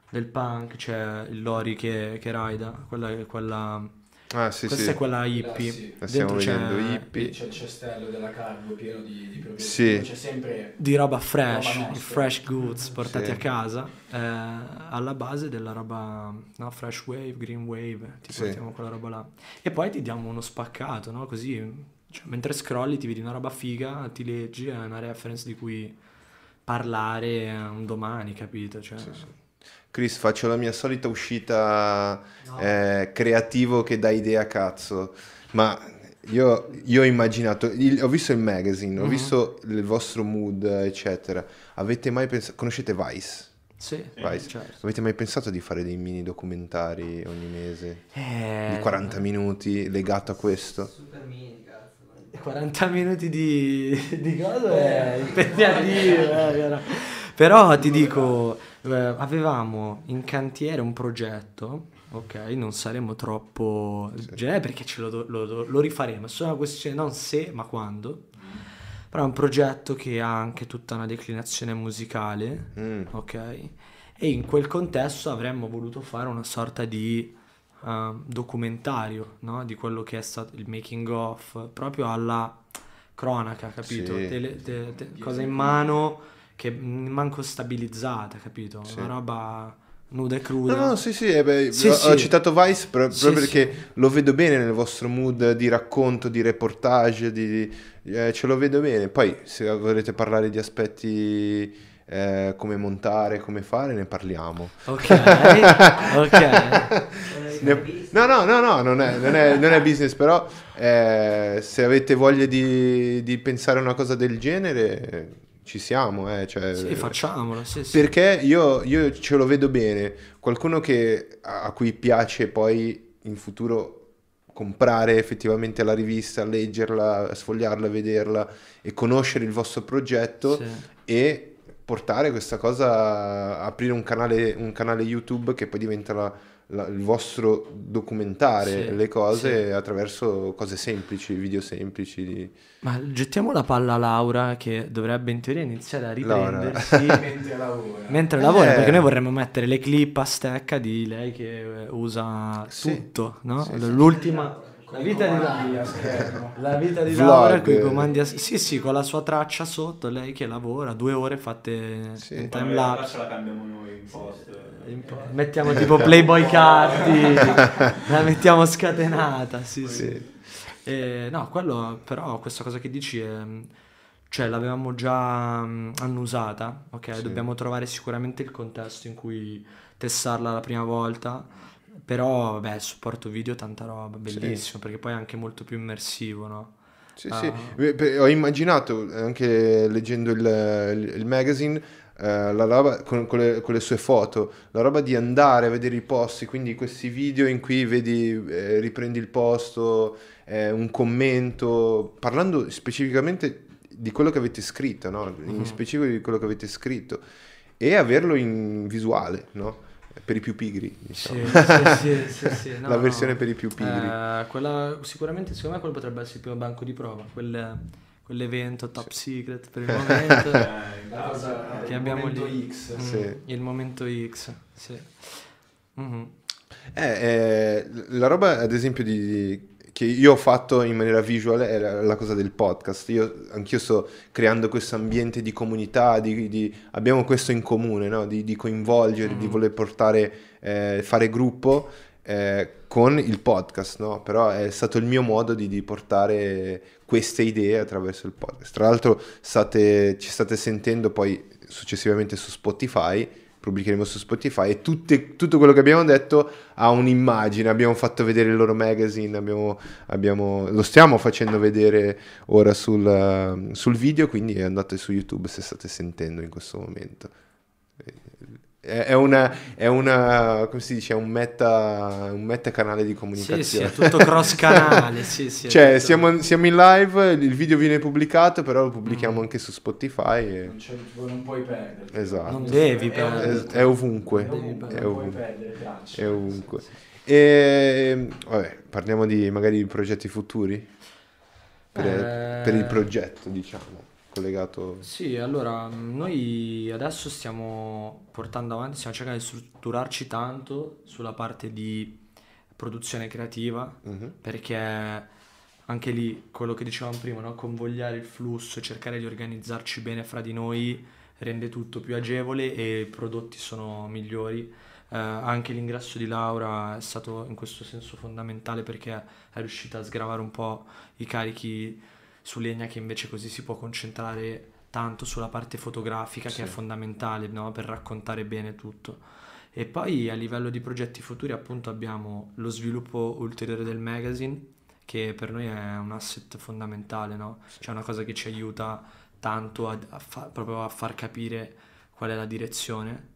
del punk c'è il Lori che, che raida, quella, quella Ah, sì, Questa sì. è quella hippie. sì. La stiamo Dentro c'è hippie. C'è il cestello della cargo pieno di, di proprietà. Sì. C'è sempre di roba fresh, Roba fresh goods portati Sì. a casa, eh, alla base della roba, no, fresh wave, green wave, ti Sì. portiamo quella roba là. E poi ti diamo uno spaccato, no? Così, cioè, mentre scrolli ti vedi una roba figa, ti leggi, è una reference di cui parlare un domani, capito? Cioè, Sì, sì. Chris, faccio la mia solita uscita eh, creativo che dà idea a cazzo, ma io, io ho immaginato, il- ho visto il magazine, ho Mhm. visto il vostro mood, eccetera. Avete mai pensato, conoscete Vice? Sì, Vice. certo. Avete mai pensato di fare dei mini documentari ogni mese Eh, di 40 minuti legato a questo? Super mini, 40 minuti di, di cosa? È impegnativo, eh, vero? però ti dico, eh, avevamo in cantiere un progetto, ok, non saremo troppo genere perché ce lo, lo- lo rifaremo, è solo una questione non se ma quando, però è un progetto che ha anche tutta una declinazione musicale, Mm, ok, e in quel contesto avremmo voluto fare una sorta di eh, documentario, no? Di quello che è stato il making of, proprio alla cronaca, capito? Sì. Tele- te- te- cosa in mano che manco stabilizzata, capito? Sì. Una roba nuda e No, cruda. no, sì, sì, eh beh, Sì, ho, sì. ho citato Vice proprio sì. perché lo vedo bene nel vostro mood di racconto, di reportage, di, eh, ce lo vedo bene. Poi se volete parlare di aspetti eh, come montare, come fare, ne parliamo. Ok, ok. Ne- No, no, no, no, non è, non è- non è business, però eh, se avete voglia di, di pensare a una cosa del genere, eh, ci siamo, eh, cioè, Sì, facciamolo, sì, sì. perché io, io ce lo vedo bene, qualcuno che, a cui piace poi in futuro comprare effettivamente la rivista, leggerla, sfogliarla, vederla e conoscere il vostro progetto e portare questa cosa, aprire un canale, un canale YouTube che poi diventa la- la- il vostro documentare Sì, le cose attraverso cose semplici, video semplici. di- Ma gettiamo la palla a Laura che dovrebbe in teoria iniziare a riprendersi mentre lavora. mentre lavora, Eh. perché noi vorremmo mettere le clip a stecca di lei che usa Sì. tutto, no? Sì, sì. L'ultima la vita di Laura. a schermo. La vita di. Laura con i comandi a... Sì, sì, con la sua traccia sotto, lei che lavora, due ore fatte Sì. in time la lapse. traccia la cambiamo noi in post. In po- Mettiamo tipo Playboy Carti, la mettiamo scatenata, sì, sì. Sì. Eh, no, quello però, questa cosa che dici è... Cioè, l'avevamo già mm, annusata, ok? Sì. Dobbiamo trovare sicuramente il contesto in cui testarla la prima volta, però, vabbè, supporto video, tanta roba, bellissimo, perché poi è anche molto più immersivo, no? Sì, Ah. sì. Eh, Ho immaginato, anche leggendo il, il- magazine, eh, la roba con, con le, con le sue foto, la roba di andare a vedere i posti, quindi questi video in cui vedi, eh, riprendi il posto, eh, un commento, parlando specificamente di quello che avete scritto, no? In Mhm. specifico di quello che avete scritto, e averlo in visuale, no? Per i più pigri, diciamo. sì, sì, sì, sì, no, La no. versione per i più pigri. Eh, quella, sicuramente, secondo me, quello potrebbe essere il primo banco di prova, quel- quell'evento top secret per il momento. Eh, cosa, Che il abbiamo momento lì. X. Mm, Sì. Il momento X, sì. Mhm. Eh, eh, la roba, ad esempio, di, di- che io ho fatto in maniera visual è la, la cosa del podcast. Io, anch'io sto creando questo ambiente di comunità, di, di- abbiamo questo in comune, no? di, di coinvolgere, di Mm. voler portare, eh, fare gruppo eh, con il podcast, no? Però è stato il mio modo di, di portare queste idee attraverso il podcast. Tra l'altro state- ci state sentendo poi successivamente su Spotify, pubblicheremo su Spotify e tutte- tutto quello che abbiamo detto ha un'immagine, abbiamo fatto vedere il loro magazine, abbiamo- abbiamo- lo stiamo facendo vedere ora sul, uh, sul video, quindi andate su YouTube se state sentendo in questo momento. È una, è una, come si dice, è un meta, un meta canale di Sì, sì, comunicazione. è tutto cross canale, sì, sì. Cioè, tutto- siamo, siamo in live, il video viene pubblicato, però lo pubblichiamo Mm. anche su Spotify. E... Non, non puoi perdere. Esatto. Non devi È perdere. È, è ovunque. È ovunque. È ovunque. E vabbè, parliamo di magari di progetti futuri per, Eh. per il progetto, diciamo, collegato. Sì, allora, noi adesso stiamo portando avanti, stiamo cercando di strutturarci tanto sulla parte di produzione creativa, Mhm. perché anche lì quello che dicevamo prima, no? convogliare il flusso, cercare di organizzarci bene fra di noi rende tutto più agevole e i prodotti sono migliori. Eh, anche l'ingresso di Laura è stato in questo senso fondamentale perché è riuscita a sgravare un po' i carichi su Legna che invece così si può concentrare tanto sulla parte fotografica Sì. che è fondamentale no? per raccontare bene tutto. E poi a livello di progetti futuri appunto abbiamo lo sviluppo ulteriore del magazine che per noi è un asset fondamentale, no? Cioè una cosa che ci aiuta tanto a, a fa- proprio a far capire qual è la direzione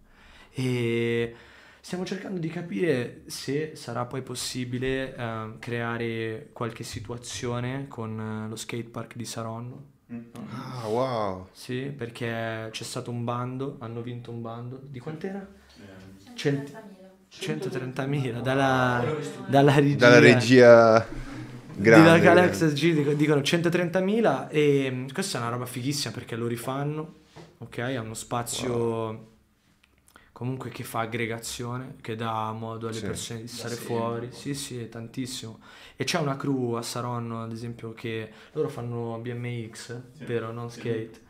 e stiamo cercando di capire se sarà poi possibile ehm, creare qualche situazione con eh, lo skatepark di Saronno. Mm. Ah, wow. Sì, perché c'è stato un bando, hanno vinto un bando. Di quant'era? Eh, Cent- 130.000 dalla, dalla regia. Dalla regia di grande. Dark Alex G dic- dicono 130.000 e mm, questa è una roba fighissima perché lo rifanno, ok? È uno spazio comunque che fa aggregazione, che dà modo alle Sì. persone di stare fuori. Sì, sì, tantissimo. E c'è una crew a Saronno, ad esempio, che loro fanno BMX, Sì. vero? Non Sì. skate.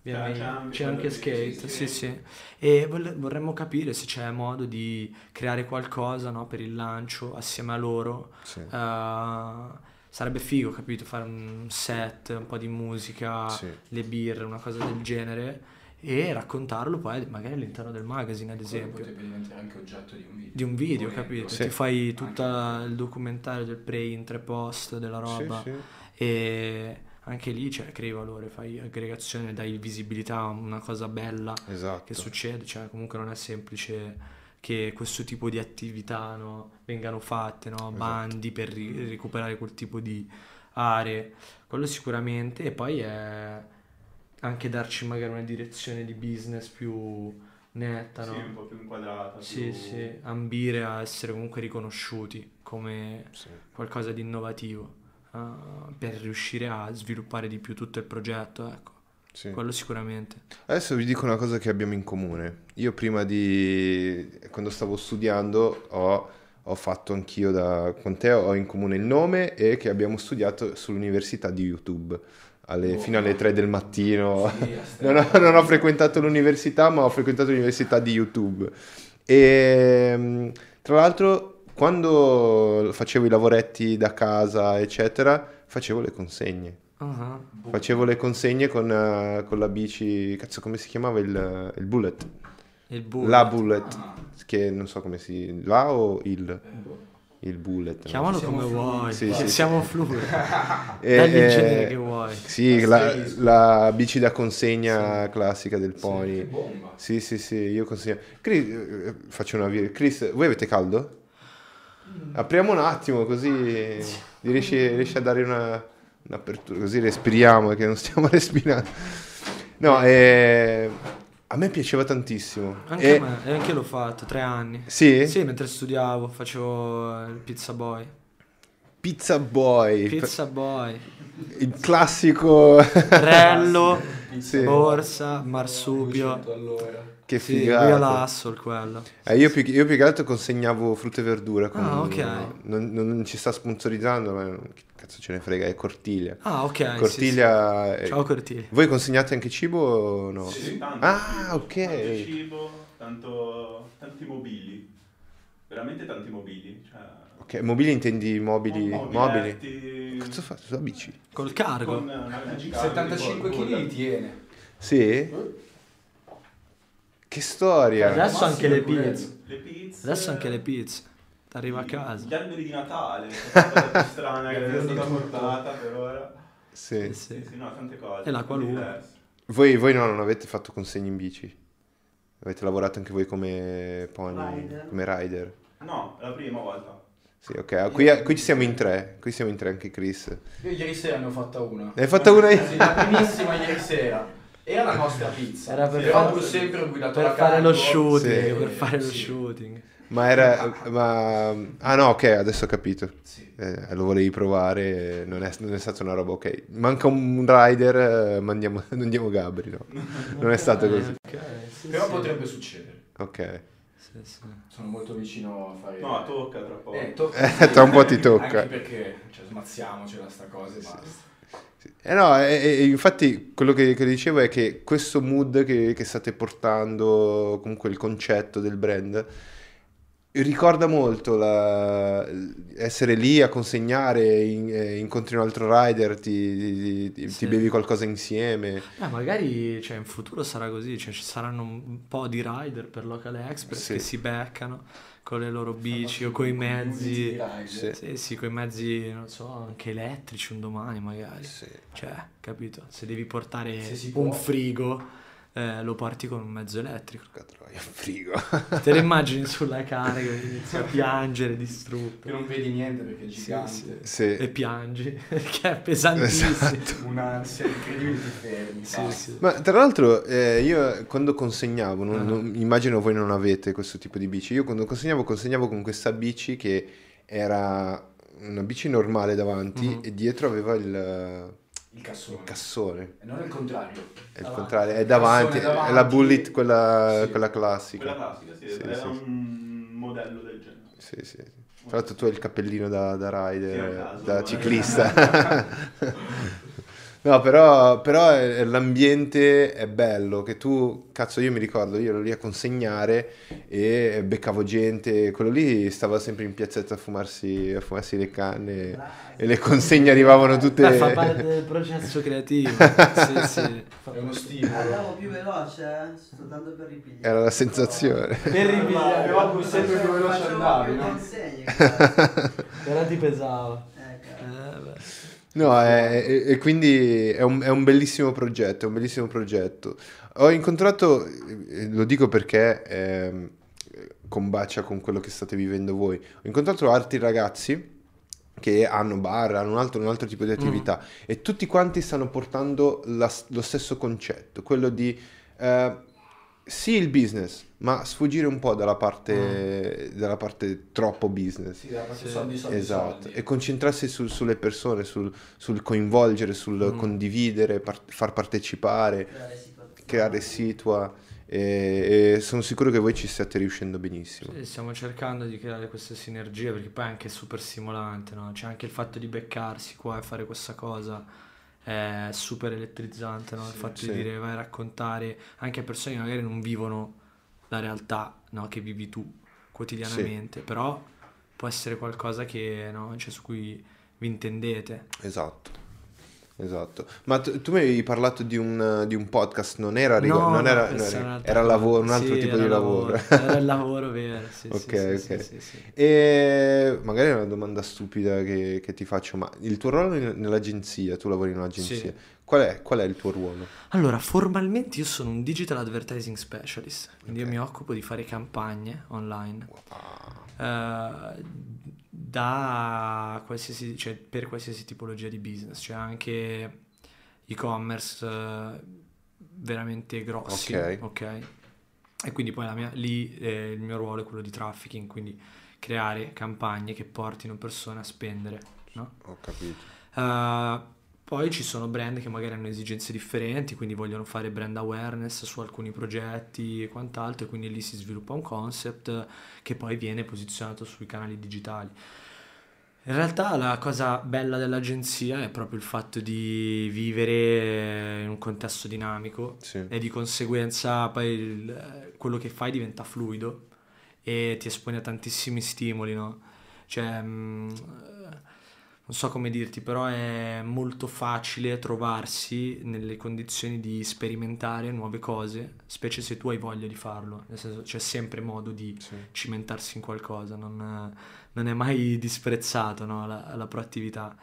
BMX. c'è anche skate, sì, sì, sì. sì. E vorremmo capire se c'è modo di creare qualcosa no, per il lancio assieme a loro. Sì. Uh, sarebbe figo, capito? Fare un set, un po' di musica, Sì. le birre, una cosa del genere e raccontarlo poi magari all'interno del magazine, ad Quello esempio. potrebbe diventare anche oggetto di un video. Di un video, Volendo. capito? Sì. Ti fai tutto il documentario del pre-intro e post della roba Sì, sì. e anche lì cioè, crei valore, fai aggregazione, dai visibilità a una cosa bella Esatto. che succede, cioè comunque non è semplice che questo tipo di attività no, vengano fatte, no, bandi per ri- recuperare quel tipo di aree, quello sicuramente, e poi è anche darci magari una direzione di business più netta, Sì, no? un po' più inquadrata. Sì, più... sì, ambire a essere comunque riconosciuti come Sì. qualcosa di innovativo eh, per riuscire a sviluppare di più tutto il progetto, ecco, Sì. quello sicuramente. Adesso vi dico una cosa che abbiamo in comune. Io prima di... quando stavo studiando ho, ho fatto anch'io da... con te, ho in comune il nome e che abbiamo studiato sull'università di YouTube alle- fino alle 3 del mattino. Sì, Non ho, non ho frequentato l'università, ma ho frequentato l'università di YouTube. E mh, tra l'altro, quando facevo i lavoretti da casa, eccetera, facevo le consegne. Ah, Facevo le consegne con, eh, con la bici, cazzo, come si chiamava il, il bullet? Il bullet. La bullet, Ah. che non so come si... La o il, Eh, boh. Il bullet? no? Chiamalo Siamo come fluidi. vuoi, Sì, sì, siamo fluidi. E- Dagli il e- genere che vuoi. Sì, la, la bici da consegna classica del pony. bomba. Sì, sì, sì, io consegno. Chris, eh, faccio una vir- Chris, voi avete caldo? Apriamo un attimo così riesci, riesci a dare una, un'apertura, così respiriamo che non stiamo respirando. No, eh, a me piaceva tantissimo. Anche E- a me, e anche l'ho fatto, tre anni. Sì? Sì, mentre studiavo facevo il pizza boy. Pizza Boy, Pizza boy. il classico... Rello, Sì. borsa, marsupio. 200 all'ora. Che Sì, figata. io l'Assol quello. Eh, io, più, che- io più che altro consegnavo frutta e verdura. con- Ah, ok. Non, non ci sta sponsorizzando, ma che cazzo ce ne frega, è Cortiglia. Ah, ok. sì, Cortiglia... sì. Ciao Cortiglia. Voi consegnate anche cibo o no? Sì, tanto Ah, cibo, ok. Tanto cibo, tanto, tanti mobili. Veramente tanti mobili. Cioè, Ok, mobili intendi mobili mo- mobili? mobiletti, Cazzo fate sulla bici? Col cargo. Con card 75 di kg li tiene. Sì? Che storia. Adesso anche le pizze. Le pizze. Adesso anche le pizze. T'arriva a casa. Gli alberi di Natale. È la cosa più strana che è stata portata per ora. Sì. Sì, Sì, sì. sì, no, tante cose. E la qualunque. Voi, voi no, non avete fatto consegne in bici? Avete lavorato anche voi come pony, Rider. come rider? No, è la prima volta. Sì, ok. Qui, qui ci siamo in tre. Qui siamo in tre anche Chris. Io ieri sera ne ho fatta una. Ne hai fatta una? Sì, la primissima ieri sera. Era la nostra pizza. Era per Però fare- pur sempre ho guidato Per la fare lo shooting, Sì. per fare lo Sì. shooting. Ma era... Ma... Ah no, ok, adesso ho capito. Sì. Eh, lo volevi provare, non è, non è stata una roba ok. Manca un rider, eh, mandiamo, mandiamo Gabri, no? Non è stato così. Eh, ok, sì, Però sì. potrebbe succedere. Ok. Sì, sì. Sono molto vicino a fare... No, tocca tra poco. Eh, tocca. Eh, tra un po' ti tocca. Anche perché, cioè, smazziamocela sta cosa e basta. Eh no, e, e infatti quello che, che dicevo è che questo mood che, che state portando, comunque il concetto del brand, ricorda molto la- essere lì a consegnare, in- eh, incontri un altro rider, ti, ti- ti Sì. bevi qualcosa insieme. Eh, magari cioè, in futuro sarà così, cioè, ci saranno un po' di rider per Local Express Sì. che si beccano con le loro bici o con i mezzi. Sì. Sì, sì, con i mezzi, non so, anche elettrici un domani magari. Sì. Cioè, capito? Se devi portare un può. frigo, eh, lo porti con un mezzo elettrico. Porca troia, frigo. Te lo immagini sulla carica che inizi a piangere distrutto. Che non vedi niente perché è gigante. sì. Sì. E piangi, che è pesantissimo. Esatto. Un'ansia incredibile di fermi. Sì, sì. Ma tra l'altro eh, io quando consegnavo, non- Ah. non- immagino voi non avete questo tipo di bici, io quando consegnavo consegnavo con questa bici che era una bici normale davanti Mhm. e dietro aveva il, Il cassone. il cassone. E non il contrario. È il Davanti. contrario, è davanti, cassone davanti. è la bullet, quella, Sì. quella classica. Quella classica, sì, Sì, era sì. un modello del genere. Sì, sì. Tra l'altro tu hai il cappellino da, da rider, Sì, a caso, da eh. ciclista. No, però, però è- l'ambiente è bello, che tu, cazzo, io mi ricordo, io ero lì a consegnare e beccavo gente, quello lì stava sempre in piazzetta a fumarsi, a fumarsi le canne e le consegne arrivavano tutte... Beh, fa parte del processo creativo. sì, sì. È uno stimolo. Andavo più veloce, eh? Sto tanto per ripigliare. Era la sensazione. Per ripigliare. Però sempre più veloce andavi, no? consegne. Però ti pesava. Eh, cazzo. Eh, beh. No, e, quindi è un, è un bellissimo progetto, è un bellissimo progetto. Ho incontrato, eh, lo dico perché ehm, combacia con quello che state vivendo voi, ho incontrato altri ragazzi che hanno bar, hanno un altro, un altro tipo di attività e tutti quanti stanno portando la- lo stesso concetto, quello di eh, sì il business, ma sfuggire un po' dalla parte, dalla parte troppo business. Sì, dava Sì. soldi, soldi, Esatto, soldi. e concentrarsi sul- sulle persone, sul, sul coinvolgere, sul Mm. condividere, par- far partecipare, Creare situa. E, e sono sicuro che voi ci stiate riuscendo benissimo. Sì, stiamo cercando di creare queste sinergie perché poi è anche super stimolante, no? C'è anche il fatto di beccarsi qua e fare questa cosa è super elettrizzante, no? Il Sì, fatto sì. di dire vai a raccontare anche a persone che magari non vivono la realtà, no? Che vivi tu quotidianamente, però può essere qualcosa che, no? Cioè, su cui vi intendete. Esatto. Esatto, ma tu, tu mi avevi parlato di un, di un podcast, non era, rigo- No, non no, era, non era- era lavoro, un altro Sì, tipo di lavoro. Era il lavoro vero, sì, Ok, sì, ok. sì. E magari è una domanda stupida che, che ti faccio, ma il tuo ruolo in- nell'agenzia, tu lavori in un'agenzia, qual è, qual è il tuo ruolo? Allora, formalmente io sono un digital advertising specialist, quindi Ok. io mi occupo di fare campagne online Ah, eh, da qualsiasi, cioè per qualsiasi tipologia di business, cioè anche e-commerce eh, veramente grossi, Ok. ok? E quindi poi la mia- lì eh, il mio ruolo è quello di trafficking, quindi creare campagne che portino persone a spendere, no? ho capito. Uh, poi ci sono brand che magari hanno esigenze differenti, quindi vogliono fare brand awareness su alcuni progetti e quant'altro, e quindi lì si sviluppa un concept che poi viene posizionato sui canali digitali. In realtà la cosa bella dell'agenzia è proprio il fatto di vivere in un contesto dinamico Sì. e di conseguenza poi il- quello che fai diventa fluido e ti espone a tantissimi stimoli, no? Cioè, mm, non so come dirti, però è molto facile trovarsi nelle condizioni di sperimentare nuove cose, specie se tu hai voglia di farlo, nel senso c'è sempre modo di Sì. cimentarsi in qualcosa, non, non è mai disprezzato no, la, la proattività.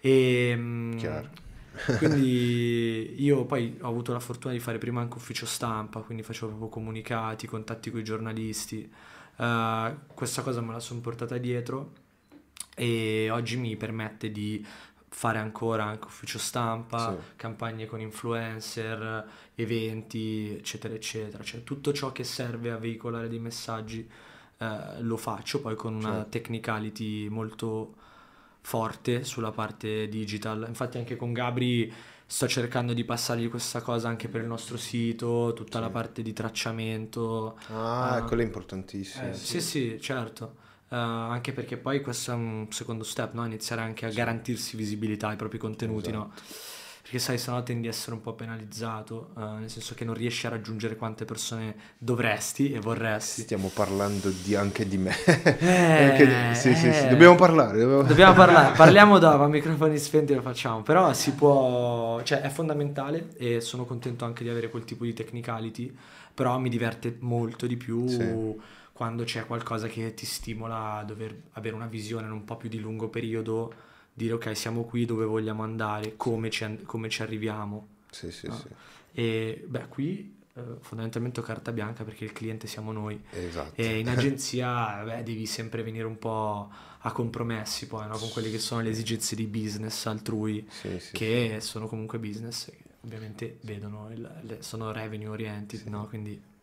E, mm, Chiaro. quindi io poi ho avuto la fortuna di fare prima anche ufficio stampa, quindi facevo proprio comunicati, contatti con i giornalisti. Eh, questa cosa me la sono portata dietro e oggi mi permette di fare ancora anche ufficio stampa, Sì. campagne con influencer, eventi, eccetera, eccetera. Cioè tutto ciò che serve a veicolare dei messaggi eh, lo faccio poi con una Certo. technicality molto forte sulla parte digital. Infatti anche con Gabri sto cercando di passargli questa cosa anche per il nostro sito, tutta la parte di tracciamento. Ah, Ah. quello è importantissimo. Eh, Sì, sì, certo. Eh, anche perché poi questo è un secondo step, no? Iniziare anche a garantirsi visibilità ai propri contenuti, no? Perché sai, sennò tendi a essere un po' penalizzato, eh, nel senso che non riesci a raggiungere quante persone dovresti e vorresti. Stiamo parlando di- anche di me. Eh, Anche di- sì, sì, sì. eh. Dobbiamo parlare. Dobbiamo, Dobbiamo parlare, parliamo dopo, a microfoni spenti lo facciamo, però si può, cioè è fondamentale e sono contento anche di avere quel tipo di technicality, però mi diverte molto di più Sì. Quando c'è qualcosa che ti stimola a dover avere una visione in un po' più di lungo periodo, dire ok siamo qui dove vogliamo andare, come ci, come ci arriviamo. Sì, sì, No. sì. E beh qui eh, fondamentalmente ho carta bianca perché il cliente siamo noi. Esatto. E in agenzia beh, devi sempre venire un po' a compromessi poi, no? Con quelle che sono le esigenze di business altrui, Sì, sì, che sono comunque business, che ovviamente vedono, il- le- sono revenue oriented, no? Quindi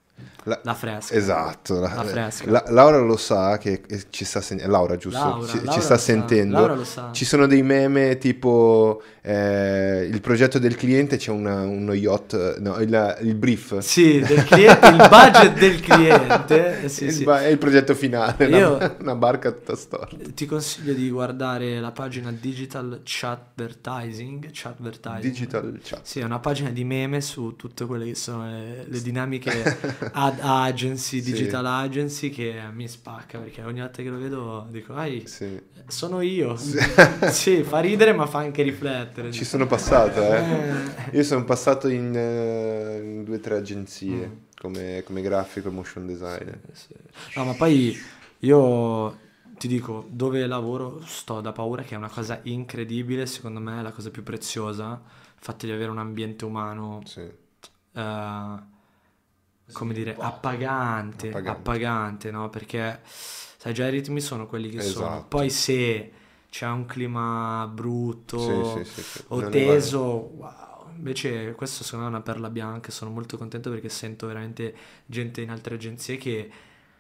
La- la fresca. Esatto, la- La fresca. la- Laura lo sa che che ci sta sen- Laura giusto? Laura, ci, ci Laura sta lo sa, sentendo. Laura lo sa. Ci sono dei meme tipo eh, il progetto del cliente c'è una- uno yacht, no, il, il brief. Sì, del cliente, il budget del cliente. eh, sì, Il sì. è il progetto finale, Io- una, una barca tutta storta. Ti consiglio di guardare la pagina Digital Chatvertising. Chatvertising. Digital chat. Sì, è una pagina di meme su tutte quelle che sono le, le dinamiche ad agency, Sì. digital agency che mi spacca perché ogni volta che lo vedo dico, ai, Sì. sono io. Sì, fa ridere ma fa anche riflettere. Ci sono passato, eh. Eh, Io sono passato in, eh, in due o tre agenzie Mm. come, come grafico e motion designer. sì. No, ma poi io ti dico, dove lavoro sto da paura che è una cosa incredibile, secondo me è la cosa più preziosa, il fatto di avere un ambiente umano Sì. eh, come dire, appagante, Appagante. appagante, no? Perché, sai, già i ritmi sono quelli che sono. Esatto. Poi se c'è un clima brutto Sì, sì, sì, o Non teso, wow. Invece questo secondo me è una perla bianca, sono molto contento perché sento veramente gente in altre agenzie che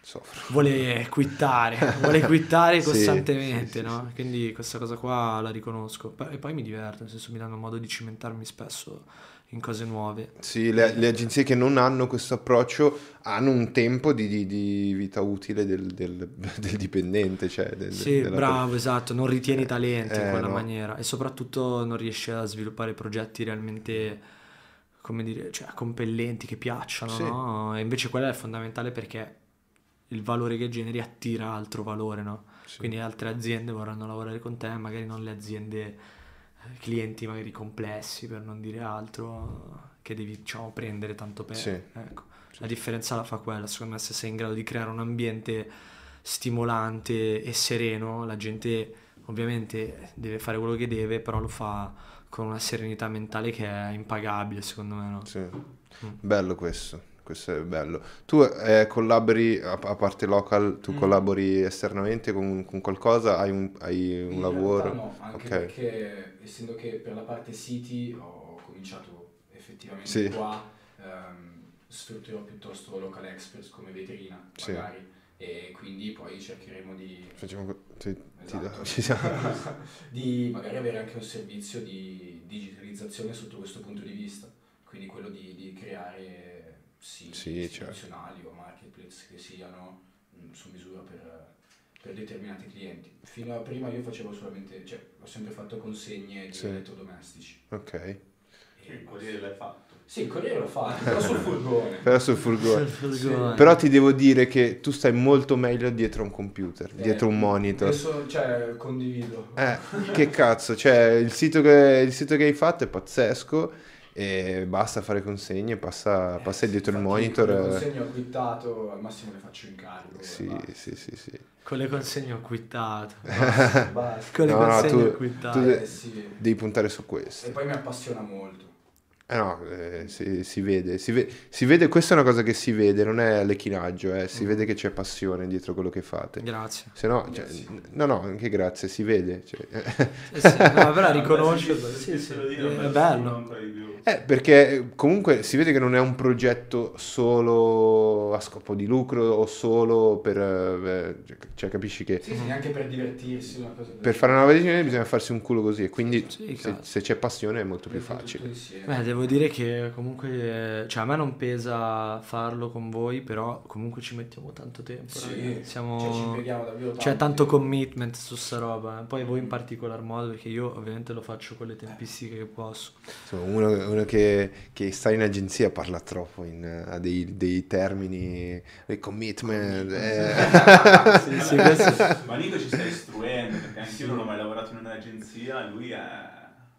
Soffro. vuole quittare, vuole quittare costantemente, no? Quindi questa cosa qua la riconosco. E poi mi diverto, nel senso mi danno modo di cimentarmi spesso in cose nuove. Sì, le, le agenzie che non hanno questo approccio hanno un tempo di, di- di vita utile del, del- del dipendente, cioè del- Sì, bravo, esatto, non ritieni talenti in Eh, quella no. maniera e soprattutto non riesci a sviluppare progetti realmente, come dire, cioè compellenti, che piacciono, Sì. no? E invece quello è fondamentale perché il valore che generi attira altro valore, no? Sì. Quindi altre aziende vorranno lavorare con te, magari non le aziende, eh, clienti magari complessi, per non dire altro, che devi, diciamo, prendere tanto per... Sì. Ecco. La differenza la fa quella, secondo me, se sei in grado di creare un ambiente stimolante e sereno, la gente ovviamente deve fare quello che deve, però lo fa con una serenità mentale che è impagabile, secondo me, no? Sì. Mm. Bello questo, questo è bello. Tu eh, collabori, a, a parte local, tu Mm. collabori esternamente con, con qualcosa? Hai un, hai un lavoro? no, anche Ok. perché essendo che per la parte City ho cominciato effettivamente Sì. qua, ehm, strutturerò piuttosto local experts come vetrina Sì. magari e quindi poi cercheremo di, Facciamo ti- ti- Esatto. ci siamo. di magari avere anche un servizio di digitalizzazione sotto questo punto di vista, quindi quello di, di creare siti Sì, certo. istituzionali o marketplace che siano mh, su misura per, per determinati clienti. Fino a prima io facevo solamente, cioè ho sempre fatto consegne di Sì. elettrodomestici. Ok. E Il Corriere l'hai fatto. Sì, il corriere l'ho fatto, però sul furgone. Però sul furgone. Furgone. Però ti devo dire che tu stai molto meglio dietro un computer, Eh, dietro un monitor. Adesso, cioè, condivido. Eh, che cazzo, cioè il sito che, il sito che hai fatto è pazzesco e basta fare consegne, passa, passa dietro il Eh, monitor. Le eh, consegne ho quittato, al massimo le faccio in carico. e Sì, sì, sì, sì. Con le consegne ho quittato. Basta, basta. Con le No, no, consegne tu- ho quittato. tu- Eh, sì. Devi puntare su E questo. poi mi appassiona molto. Eh no, eh, si, si vede, si, ve- si vede, questa è una cosa che si vede, non è lecchinaggio, eh, si Mm. vede che c'è passione dietro quello che fate. Grazie. Se no, cioè, no, no, anche grazie, si vede. cioè. Eh sì, no, però riconoscerlo, sì, sì, è bello. Eh, perché comunque si vede che non è un progetto solo a scopo di lucro o solo per... eh, cioè capisci che Sì, sì, neanche per divertirsi, una cosa per fare una nuova decisione bisogna farsi un culo così e quindi Sì, se, se c'è passione è molto più facile. Beh, devo dire che comunque, eh, cioè a me non pesa farlo con voi, però comunque ci mettiamo tanto tempo, Sì. Siamo... cioè, ci impieghiamo davvero tanto. C'è tanto commitment su sta roba, eh. poi voi in particolar modo, perché io ovviamente lo faccio con le tempistiche che posso. Insomma, uno, uno che, che sta in agenzia parla troppo in, ha dei, dei termini, dei commitment. eh. Sì, sì, questo- Ma Nico ci sta istruendo perché anch'io non ho mai lavorato in un'agenzia, lui è...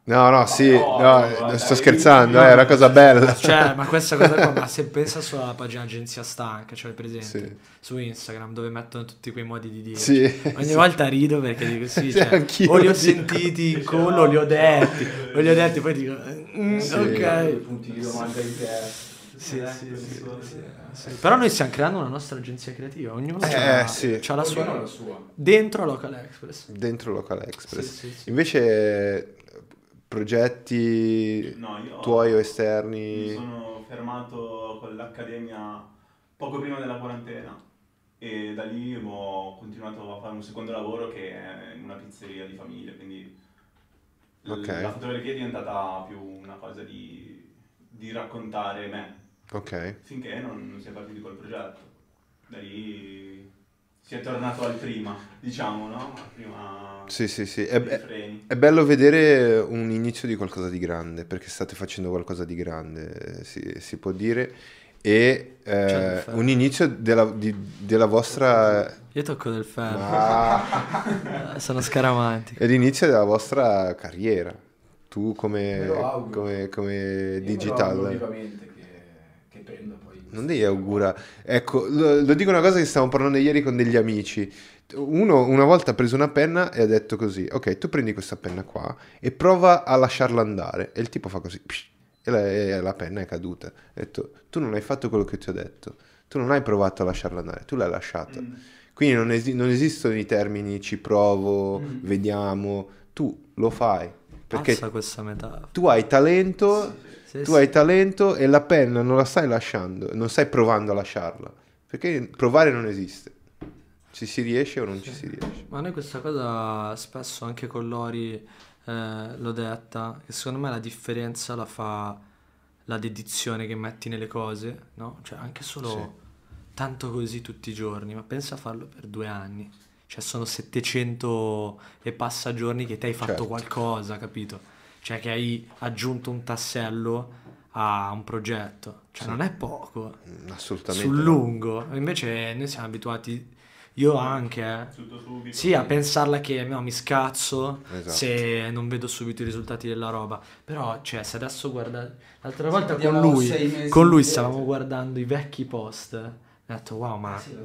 No, no, sì, no, no, guarda, sto io- scherzando, io- eh, è una cosa bella. Cioè, ma questa cosa qua, ma se pensa solo alla pagina Agenzia Stanca, cioè presente Sì. su Instagram dove mettono tutti quei modi di dire. Sì, Ogni sì. volta rido perché dico sì, Sì, cioè, anch'io o li ho sentiti in collo, o li ho detti, o li ho detti, poi dico, mm, ok. punti di domanda in testa. Sì, Eh, sì, sì, questo- sì, sì. Però noi stiamo creando una nostra agenzia creativa, ognuno Eh, c'ha, sì. la sua ha la sua. dentro Local Express. Dentro Local Express. Sì, sì, sì. Invece progetti No, io tuoi o mi esterni? sono fermato con l'accademia poco prima della quarantena e da lì ho continuato a fare un secondo lavoro che è in una pizzeria di famiglia, quindi l- Ok. la fotografia è diventata più una cosa di, di raccontare me, Ok. finché non, non si è partiti col progetto. Da lì si è tornato al prima, diciamo, no? Prima Sì, sì, sì. È, dei è- bello vedere un inizio di qualcosa di grande, perché state facendo qualcosa di grande, si, si può dire, e eh, un inizio della, di- della vostra... Io tocco del ferro, Ah, sono scaramantico. è l'inizio della vostra carriera. Tu Me come, come, come Io me lo auguro digital. vivamente che, che prenda poi. Non devi augura. Ecco, lo, lo dico una cosa che stavamo parlando ieri con degli amici. Uno una volta ha preso una penna e ha detto così, ok, tu prendi questa penna qua e prova a lasciarla andare. E il tipo fa così, psh, e la, e la penna è caduta. Ha detto, tu non hai fatto quello che ti ho detto. Tu non hai provato a lasciarla andare, tu l'hai lasciata. Mm. Quindi non, esi- non esistono i termini ci provo, Mm. vediamo. Tu lo fai. Perché tu hai talento Sì, tu sì. hai talento e la penna non la stai lasciando, non stai provando a lasciarla. Perché provare non esiste. Ci si riesce o non ci si riesce. Ma noi questa cosa spesso anche con Lori eh, l'ho detta, che secondo me la differenza la fa la dedizione che metti nelle cose, no? Cioè anche solo Sì. tanto così tutti i giorni, ma pensa a farlo per due anni. Cioè sono 700 e passa giorni che ti hai fatto Certo. qualcosa, capito? Cioè che hai aggiunto un tassello a un progetto. Cioè Sì. non è poco Mm, Assolutamente. sul no. lungo. Invece noi siamo abituati, io anche, eh, subito. sì, a pensarla che no, mi scazzo Esatto. se non vedo subito i risultati della roba. Però, cioè, se adesso guarda... L'altra volta con Guardiamo lui, con lui stavamo guardando i vecchi post. Ho detto, wow, ma... Ah, sì,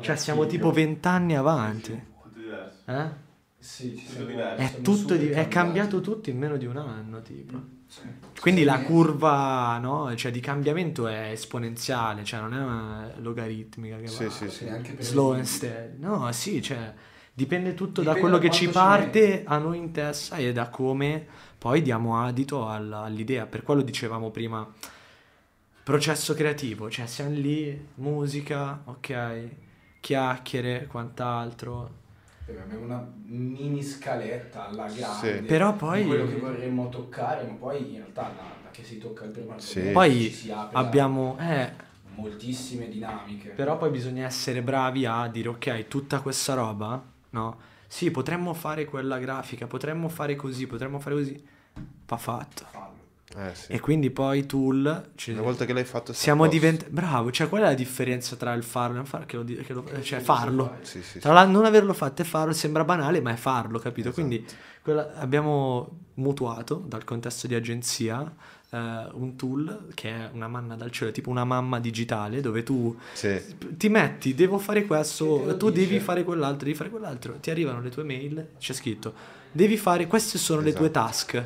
Cioè, siamo tipo vent'anni avanti. Tutto diverso. Eh? Sì, ci siamo- diverso. È tutto di- è cambiato tutto in meno di un anno, tipo. Sì. Quindi Sei la curva, no? Cioè, di cambiamento è esponenziale, cioè non è una logaritmica che Sì, va sì, sì. Sì, slow and steady. No, sì, cioè dipende tutto da Dipende quello da che ci ci parte metti. a noi in testa e da come poi diamo adito al- all'idea. Per quello dicevamo prima, processo creativo, cioè siamo lì, musica, ok, chiacchiere, quant'altro. Abbiamo una mini scaletta alla grande Sì. Però poi- quello che vorremmo toccare, ma poi in realtà da, da che si tocca il primo Sì. Poi abbiamo... Eh, moltissime dinamiche. Però poi bisogna essere bravi a dire ok, tutta questa roba, no? Sì, potremmo fare quella grafica, potremmo fare così, potremmo fare così. Va fatto. Eh, sì. E quindi poi tool ci- Una volta che l'hai fatto... siamo diventati bravo, cioè qual è la differenza tra il farlo e non farlo? Che lo che lo- cioè farlo. Sì, sì, Tra l'altro non averlo fatto e farlo sembra banale, ma è farlo, capito? Esatto. Quindi quella- abbiamo mutuato dal contesto di agenzia eh, un tool che è una manna dal cielo, tipo una mamma digitale dove tu Sì. ti metti, devo fare questo, tu dice. devi fare quell'altro, devi fare quell'altro, ti arrivano le tue mail, c'è scritto, devi fare, queste sono le tue Esatto. task.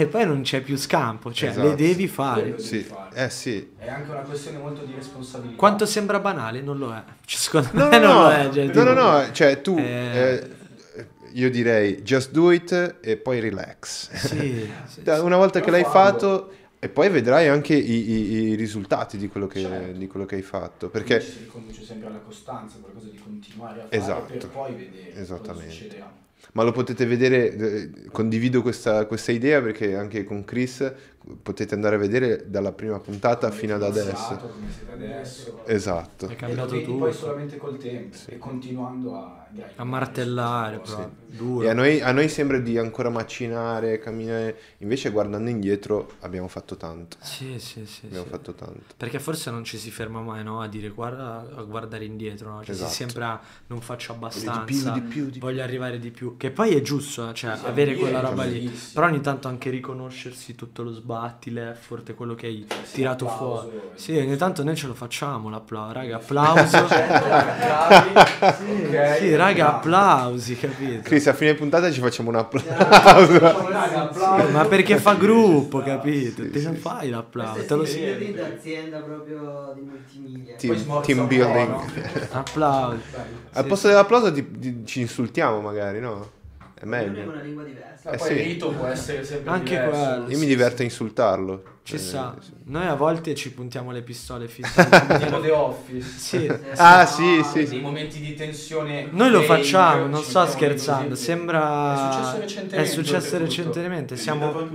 E poi non c'è più scampo, cioè Esatto. le devi fare. Devi Sì, fare. eh sì. È anche una questione molto di responsabilità. Quanto sembra banale, non lo è. Cioè, secondo No, me no, non no, lo è. cioè, no, tipo- no, no, cioè tu, Eh. eh, io direi just do it e poi relax. Sì, sì. Una volta che l'hai fatto e poi vedrai anche i, i- i risultati di quello, che, Certo. di quello che hai fatto. Perché si riconduce sempre alla costanza, qualcosa di continuare a fare Esatto. per poi vedere cosa succederà. Ma lo potete vedere, eh, condivido questa, questa idea perché anche con Chris potete andare a vedere dalla prima puntata Come fino ad adesso. iniziato, Come siete adesso. Esatto. È cambiato tutto. poi solamente col tempo e continuando a, A martellare. E a noi, a noi sembra di ancora macinare, camminare, invece guardando indietro abbiamo fatto tanto. Sì, sì, sì. Abbiamo sì. fatto tanto. Perché forse non ci si ferma mai no? a dire guarda a guardare indietro, no? cioè Esatto. si sembra non faccio Di abbastanza, più, di più, di più. voglio arrivare di più, che poi è giusto, eh, cioè Sì, avere sì, quella roba lì, però ogni tanto anche riconoscersi tutto lo sbatti, l'effort, quello che hai Sì, tirato applauso, fuori. Sì, ogni tanto noi ce lo facciamo l'applauso, raga, applauso. Bravi, ok. sì, raga, applausi, capito? Chris, a fine puntata ci facciamo un applauso. Raga, applauso. Ma perché fa gruppo, Sì, capito? sì, Te non sì, fai l'applauso, te lo signorini d'azienda proprio di multimedia. Team- team building. Applausi. Al Sì, posto sì. dell'applauso ti- ti- ci insultiamo magari, no? È meglio. una lingua diversa. Ma Eh poi sì. il rito può essere sempre Anche diverso. quello. Io sì, mi diverto a insultarlo. Ci Eh, sta. sì. Noi a volte ci puntiamo le pistole fisse. Tipo The Office. sì. Ah, sì, sì, Nei sì. momenti di tensione. Noi lo facciamo, non sto scherzando, così. sembra... È successo recentemente. È successo recentemente, E siamo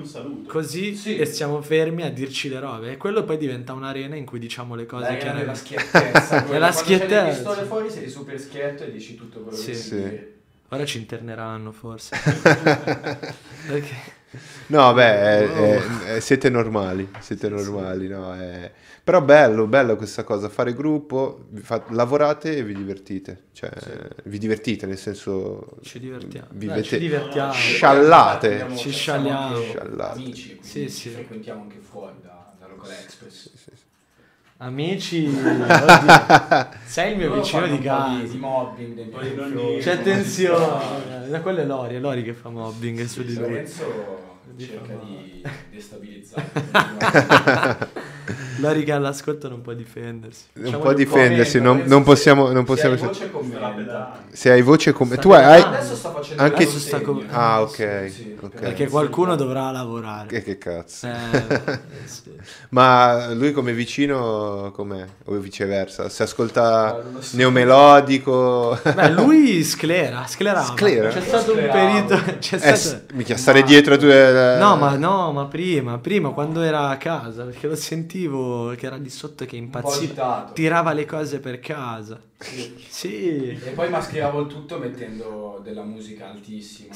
così Sì. e stiamo fermi a dirci le robe. E quello poi diventa un'arena in cui diciamo le cose L'arena della chiaramente. schiettezza. È la Quando c'hai le schiettezza. pistole fuori sei super schietto e dici tutto quello Sì. che Sì. Ora ci interneranno forse. Perché... No, beh, Oh. è- è- siete normali, siete normali, no? è- Però bello, bello questa cosa, fare gruppo, fa- lavorate e vi divertite, cioè vi divertite nel senso... Ci divertiamo. Dai, Vivete... ci divertiamo. Sciallate. Ci scialliamo. Sciallate. Amici, Sì, ci sì. frequentiamo anche fuori da, da Local Express. Amici, oddio, sei il mio Loro vicino di casa. Di, di mobbing Poi non C'è attenzione. Da quello è Lori, è Lori che fa mobbing su di lui. Lorenzo cerca di destabilizzare. Lori che all'ascolto non può difendersi. Un Facciamogli po' difendersi, non, Lorenzo, non se- possiamo... Non se possiamo hai commenta. pedante. se hai voce come... Tu hai... Adesso sta facendo Anche- Adesso sta com- Ah, ok, Sì, sì, ok. Perché qualcuno dovrà lavorare. Che, che cazzo. Eh, sì. Ma lui come vicino com'è? O viceversa? Se ascolta non lo so. neomelodico... Beh, lui sclera, sclerava. Sclera? C'è stato un periodo... C'è Eh, stato... s- mica stare dietro tu... eh, No, ma no, ma prima, prima quando era a casa, perché lo sentivo che era lì sotto che impazziva, tirava le cose per casa. Sì. Sì. E poi mascheravo il tutto mettendo della musica altissima.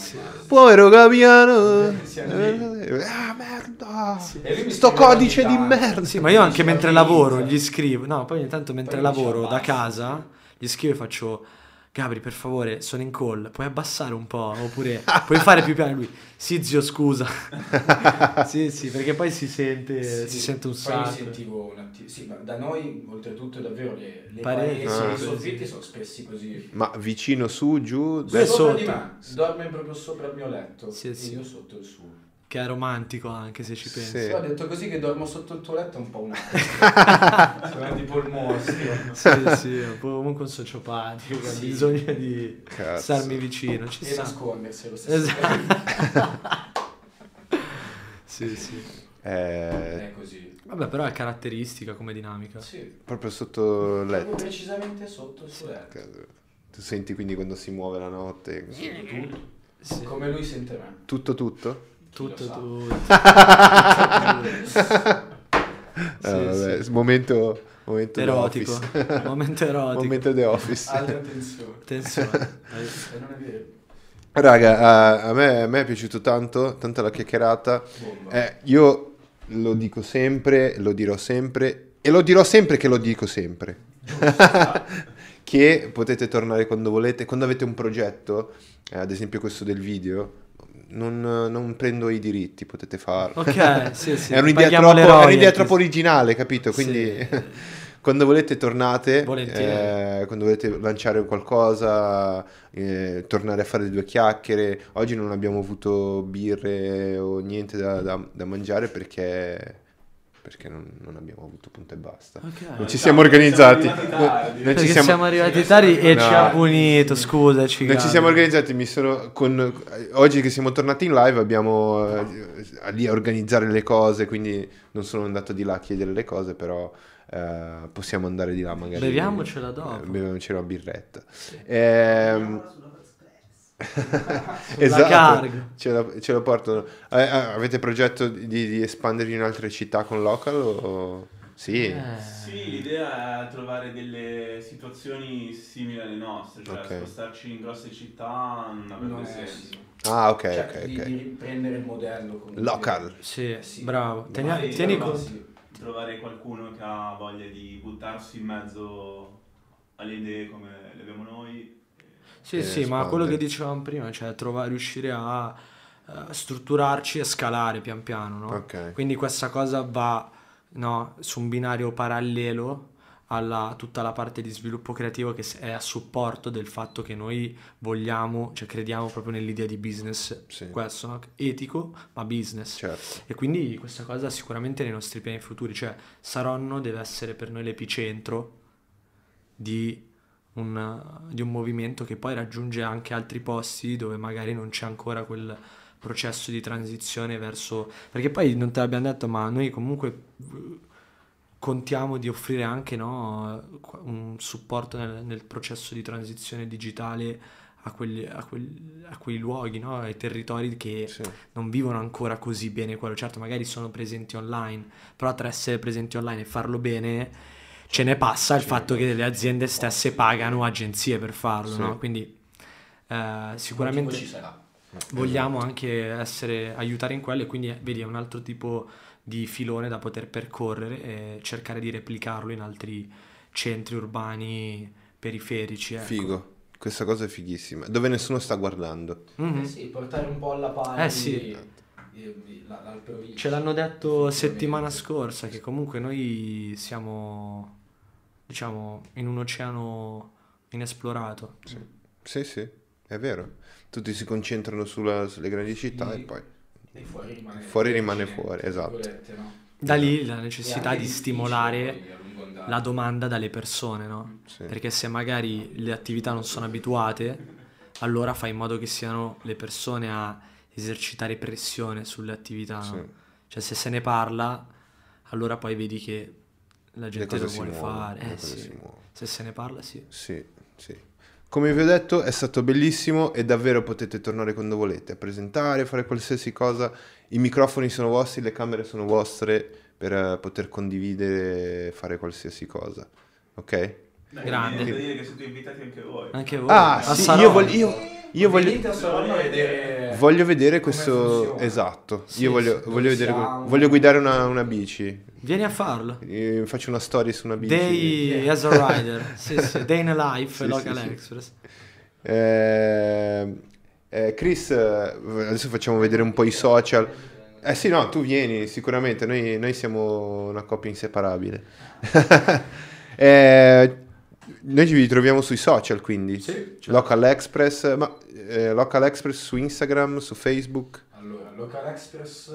Povero Gaviano! Siamo lì. Eh, Ah, merda! Mi Sto codice di merda! Sì, ma io anche mentre "Ma lavoro inizia". gli scrivo, no, poi ogni tanto mentre Poi lavoro da casa gli scrivo e faccio Gabri, per favore, sono in call, puoi abbassare un po'? Oppure puoi fare più piano lui? Sì, zio, scusa. sì, sì, perché poi si sente, Sì. si sente un Poi mi sacco. sentivo un attimo. Sì, ma da noi oltretutto davvero le, le pareti, Ah. i soffitti sono spessi così. Ma vicino su, giù... Sopra sotto. di me, dorme proprio sopra il mio letto Sì, e sì. io sotto il suo. Che è romantico anche se ci pensi. Sì, ho detto così che dormo sotto il tuo letto è un po' un attimo. Sono tipo il mostro. Sì, sì, comunque un sociopatico Sì. bisogno di Cazzo. starmi vicino. Ci E sta. nascondersi allo stesso Esatto. sì, sì. Eh, È così. Vabbè, però è caratteristica come dinamica. Sì. proprio sotto il Proprio letto. precisamente sotto il suo letto. Tu senti quindi quando si muove la notte? Tutto. Sì. Come lui sente me. Tutto tutto? Tutto, tutto. Ah, vabbè, Momento, momento The Erotico. Momento erotico. momento The Office. Tensione. Attenzione. E non è vero. Raga, a, a me, a me è piaciuto tanto, tanta la chiacchierata. Eh, io lo dico sempre, lo dirò sempre e lo dirò sempre che lo dico sempre. che potete tornare quando volete, quando avete un progetto, eh, ad esempio questo del video, non, non prendo i diritti, potete farlo. Ok, sì, sì. è un'idea, troppo, è un'idea troppo originale, capito? Quindi Sì. quando volete tornate, eh, quando volete lanciare qualcosa, eh, tornare a fare due chiacchiere. Oggi non abbiamo avuto birre o niente da, da- da mangiare perché, perché non, non abbiamo avuto punto e basta. Ok. Non ci siamo organizzati. siamo tardi. Non ci Perché siamo- siamo, arrivati tardi e No. ci ha punito, scusaci. Non ci siamo organizzati, mi sono con, oggi che siamo tornati in live abbiamo eh, lì a organizzare le cose, quindi non sono andato di là a chiedere le cose, però eh, possiamo andare di là magari. Beviamocela dopo. Eh, beviamocela una birretta. Ehm, esatto, cargo. ce la, ce la portano. Eh, avete progetto di, di espandervi in altre città con local? O... Sì. Eh, Sì, l'idea è trovare delle situazioni simili alle nostre, cioè Ok. spostarci in grosse città non avrebbe Non è senso. Ah, ok, Cioè, ok, di, ok. di riprendere il modello comunque. Local. Sì, Sì. bravo. Tieni, Sì, tieni conto. Sì. Trovare qualcuno che ha voglia di buttarsi in mezzo alle idee come le abbiamo noi. Sì, sì, ma quello che dicevamo prima, cioè trovare, riuscire a eh, strutturarci e scalare pian piano, no? Ok. Quindi questa cosa va no, su un binario parallelo alla tutta la parte di sviluppo creativo che è a supporto del fatto che noi vogliamo, cioè crediamo proprio nell'idea di business, Sì. questo, no? etico, ma business. Certo. E quindi questa cosa sicuramente nei nostri piani futuri, cioè Saronno deve essere per noi l'epicentro di un, di un movimento che poi raggiunge anche altri posti dove magari non c'è ancora quel processo di transizione verso... Perché poi non te l'abbiamo detto, ma noi comunque eh, contiamo di offrire anche no, un supporto nel, nel processo di transizione digitale a, quelli- a quel- a quei luoghi, no, ai territori che Sì. non vivono ancora così bene quello. Certo, magari sono presenti online, però tra essere presenti online e farlo bene ce ne passa il fatto che le aziende stesse pagano agenzie per farlo, Sì. no? Quindi eh, sicuramente ci sarà. vogliamo anche essere, aiutare in quello e quindi eh, vedi è un altro tipo di filone da poter percorrere e cercare di replicarlo in altri centri urbani periferici. ecco. Figo. Questa cosa è fighissima. Dove nessuno sta guardando. Mhm. Eh sì, portare un po' alla pari Eh sì. eh, la, la provincia. Ce l'hanno detto settimana scorsa che comunque noi siamo, diciamo, in un oceano inesplorato. Sì, sì, è vero. Tutti si concentrano sulla- sulle grandi città Sì. e poi... E fuori rimane Fuori rimane fuori, esatto. no? Da lì la E necessità di stimolare la domanda dalle persone, no? Sì. Perché se magari le attività non sono abituate, allora fai in modo che siano le persone a esercitare pressione sulle attività, no? Sì. Cioè se se ne parla, allora poi vedi che la gente lo vuole muovono, fare. Eh, sì. Se se ne parla, sì. Sì, sì. Come vi ho detto, è stato bellissimo e davvero potete tornare quando volete a presentare, fare qualsiasi cosa. I microfoni sono vostri, le camere sono vostre per poter condividere, fare qualsiasi cosa. Ok? Dai, Grande. Devo dire che siete invitati anche voi. Anche voi. Ah, sì, io, voglio, io, io voglio, vedere voglio vedere questo... Esatto, Sì, io voglio, sì, voglio vedere, siamo. voglio guidare una, una bici. Vieni a farlo. Eh, Faccio una storia su una bici. Day as a rider. sì, sì. Day in a life, Sì, local sì, sì. express. Eh, eh, Chris, eh, adesso facciamo vedere un po' i social. Eh sì, no, tu vieni sicuramente, noi, noi siamo una coppia inseparabile. Eh, noi ci ritroviamo sui social, quindi Sì, certo. Local Express, ma eh, Local Express su Instagram, su Facebook. Allora, Local Express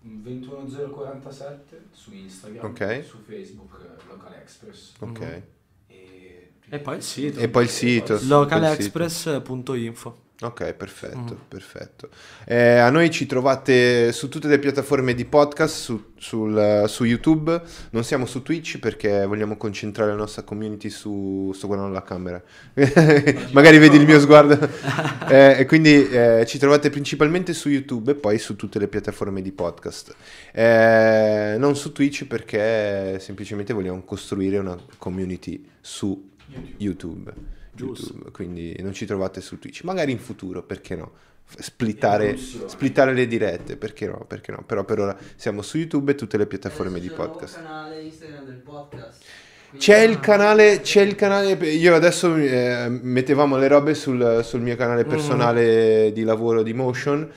21047 su Instagram, Ok. su Facebook eh, Local Express. Ok. Mhm. E, E poi il sito. E poi il sito. localexpress.info. Ok, perfetto, Mm. perfetto. Eh, a noi ci trovate su tutte le piattaforme di podcast, su, sul- su YouTube, non siamo su Twitch perché vogliamo concentrare la nostra community su... sto guardando la camera, magari vedi il mio sguardo. Eh, e quindi eh, ci trovate principalmente su YouTube e poi su tutte le piattaforme di podcast. Eh, non su Twitch perché semplicemente vogliamo costruire una community su YouTube. Giusto. YouTube, quindi non ci trovate su Twitch. Magari in futuro, perché no? Splittare, splittare le dirette, perché no? Perché no? Però per ora siamo su YouTube e tutte le piattaforme di Adesso c'è il podcast. nuovo canale Instagram del podcast. C'è il canale, c'è il canale, io adesso eh, mettevamo le robe sul, sul mio canale Mm. personale di lavoro di Motion,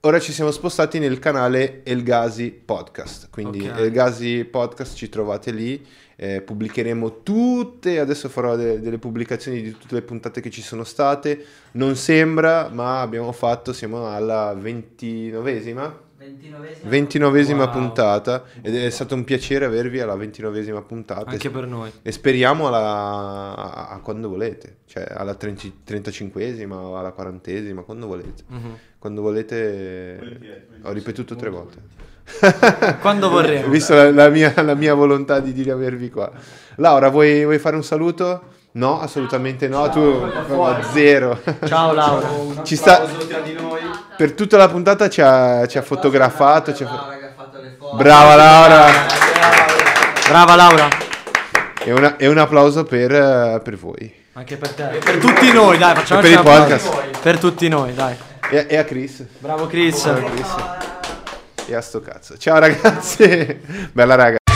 ora ci siamo spostati nel canale Elgasi Podcast, quindi Ok. Elgasi Podcast ci trovate lì eh, pubblicheremo tutte, adesso farò de- delle pubblicazioni di tutte le puntate che ci sono state, non sembra, ma abbiamo fatto, siamo alla ventinovesima, 29esima. ventinovesima Wow. puntata ed è stato un piacere avervi alla ventinovesima puntata Anche per noi. e speriamo alla, a, a quando volete, cioè alla 30 35esima o alla 40esima, quando volete. Mhm. Quando volete, Volentieri, ho ripetuto tre volte. Quando vorremo. Visto la, la mia, la mia volontà di, di avervi qua. Laura, vuoi, vuoi fare un saluto? No, assolutamente no, tu proprio zero. Ciao Laura. Un Ci sta- tra di noi. Per tutta la puntata ci ha, ci ha fotografato. ci ha Laura che ha fatto le foto. Brava Laura! Brava Laura. E, una- e un applauso per, per voi. Anche per te. Per tutti noi, dai, facciamo E per il podcast. Per tutti noi, dai. E, e a Chris. Bravo Chris. E a sto cazzo. Ciao ragazzi. Bella raga.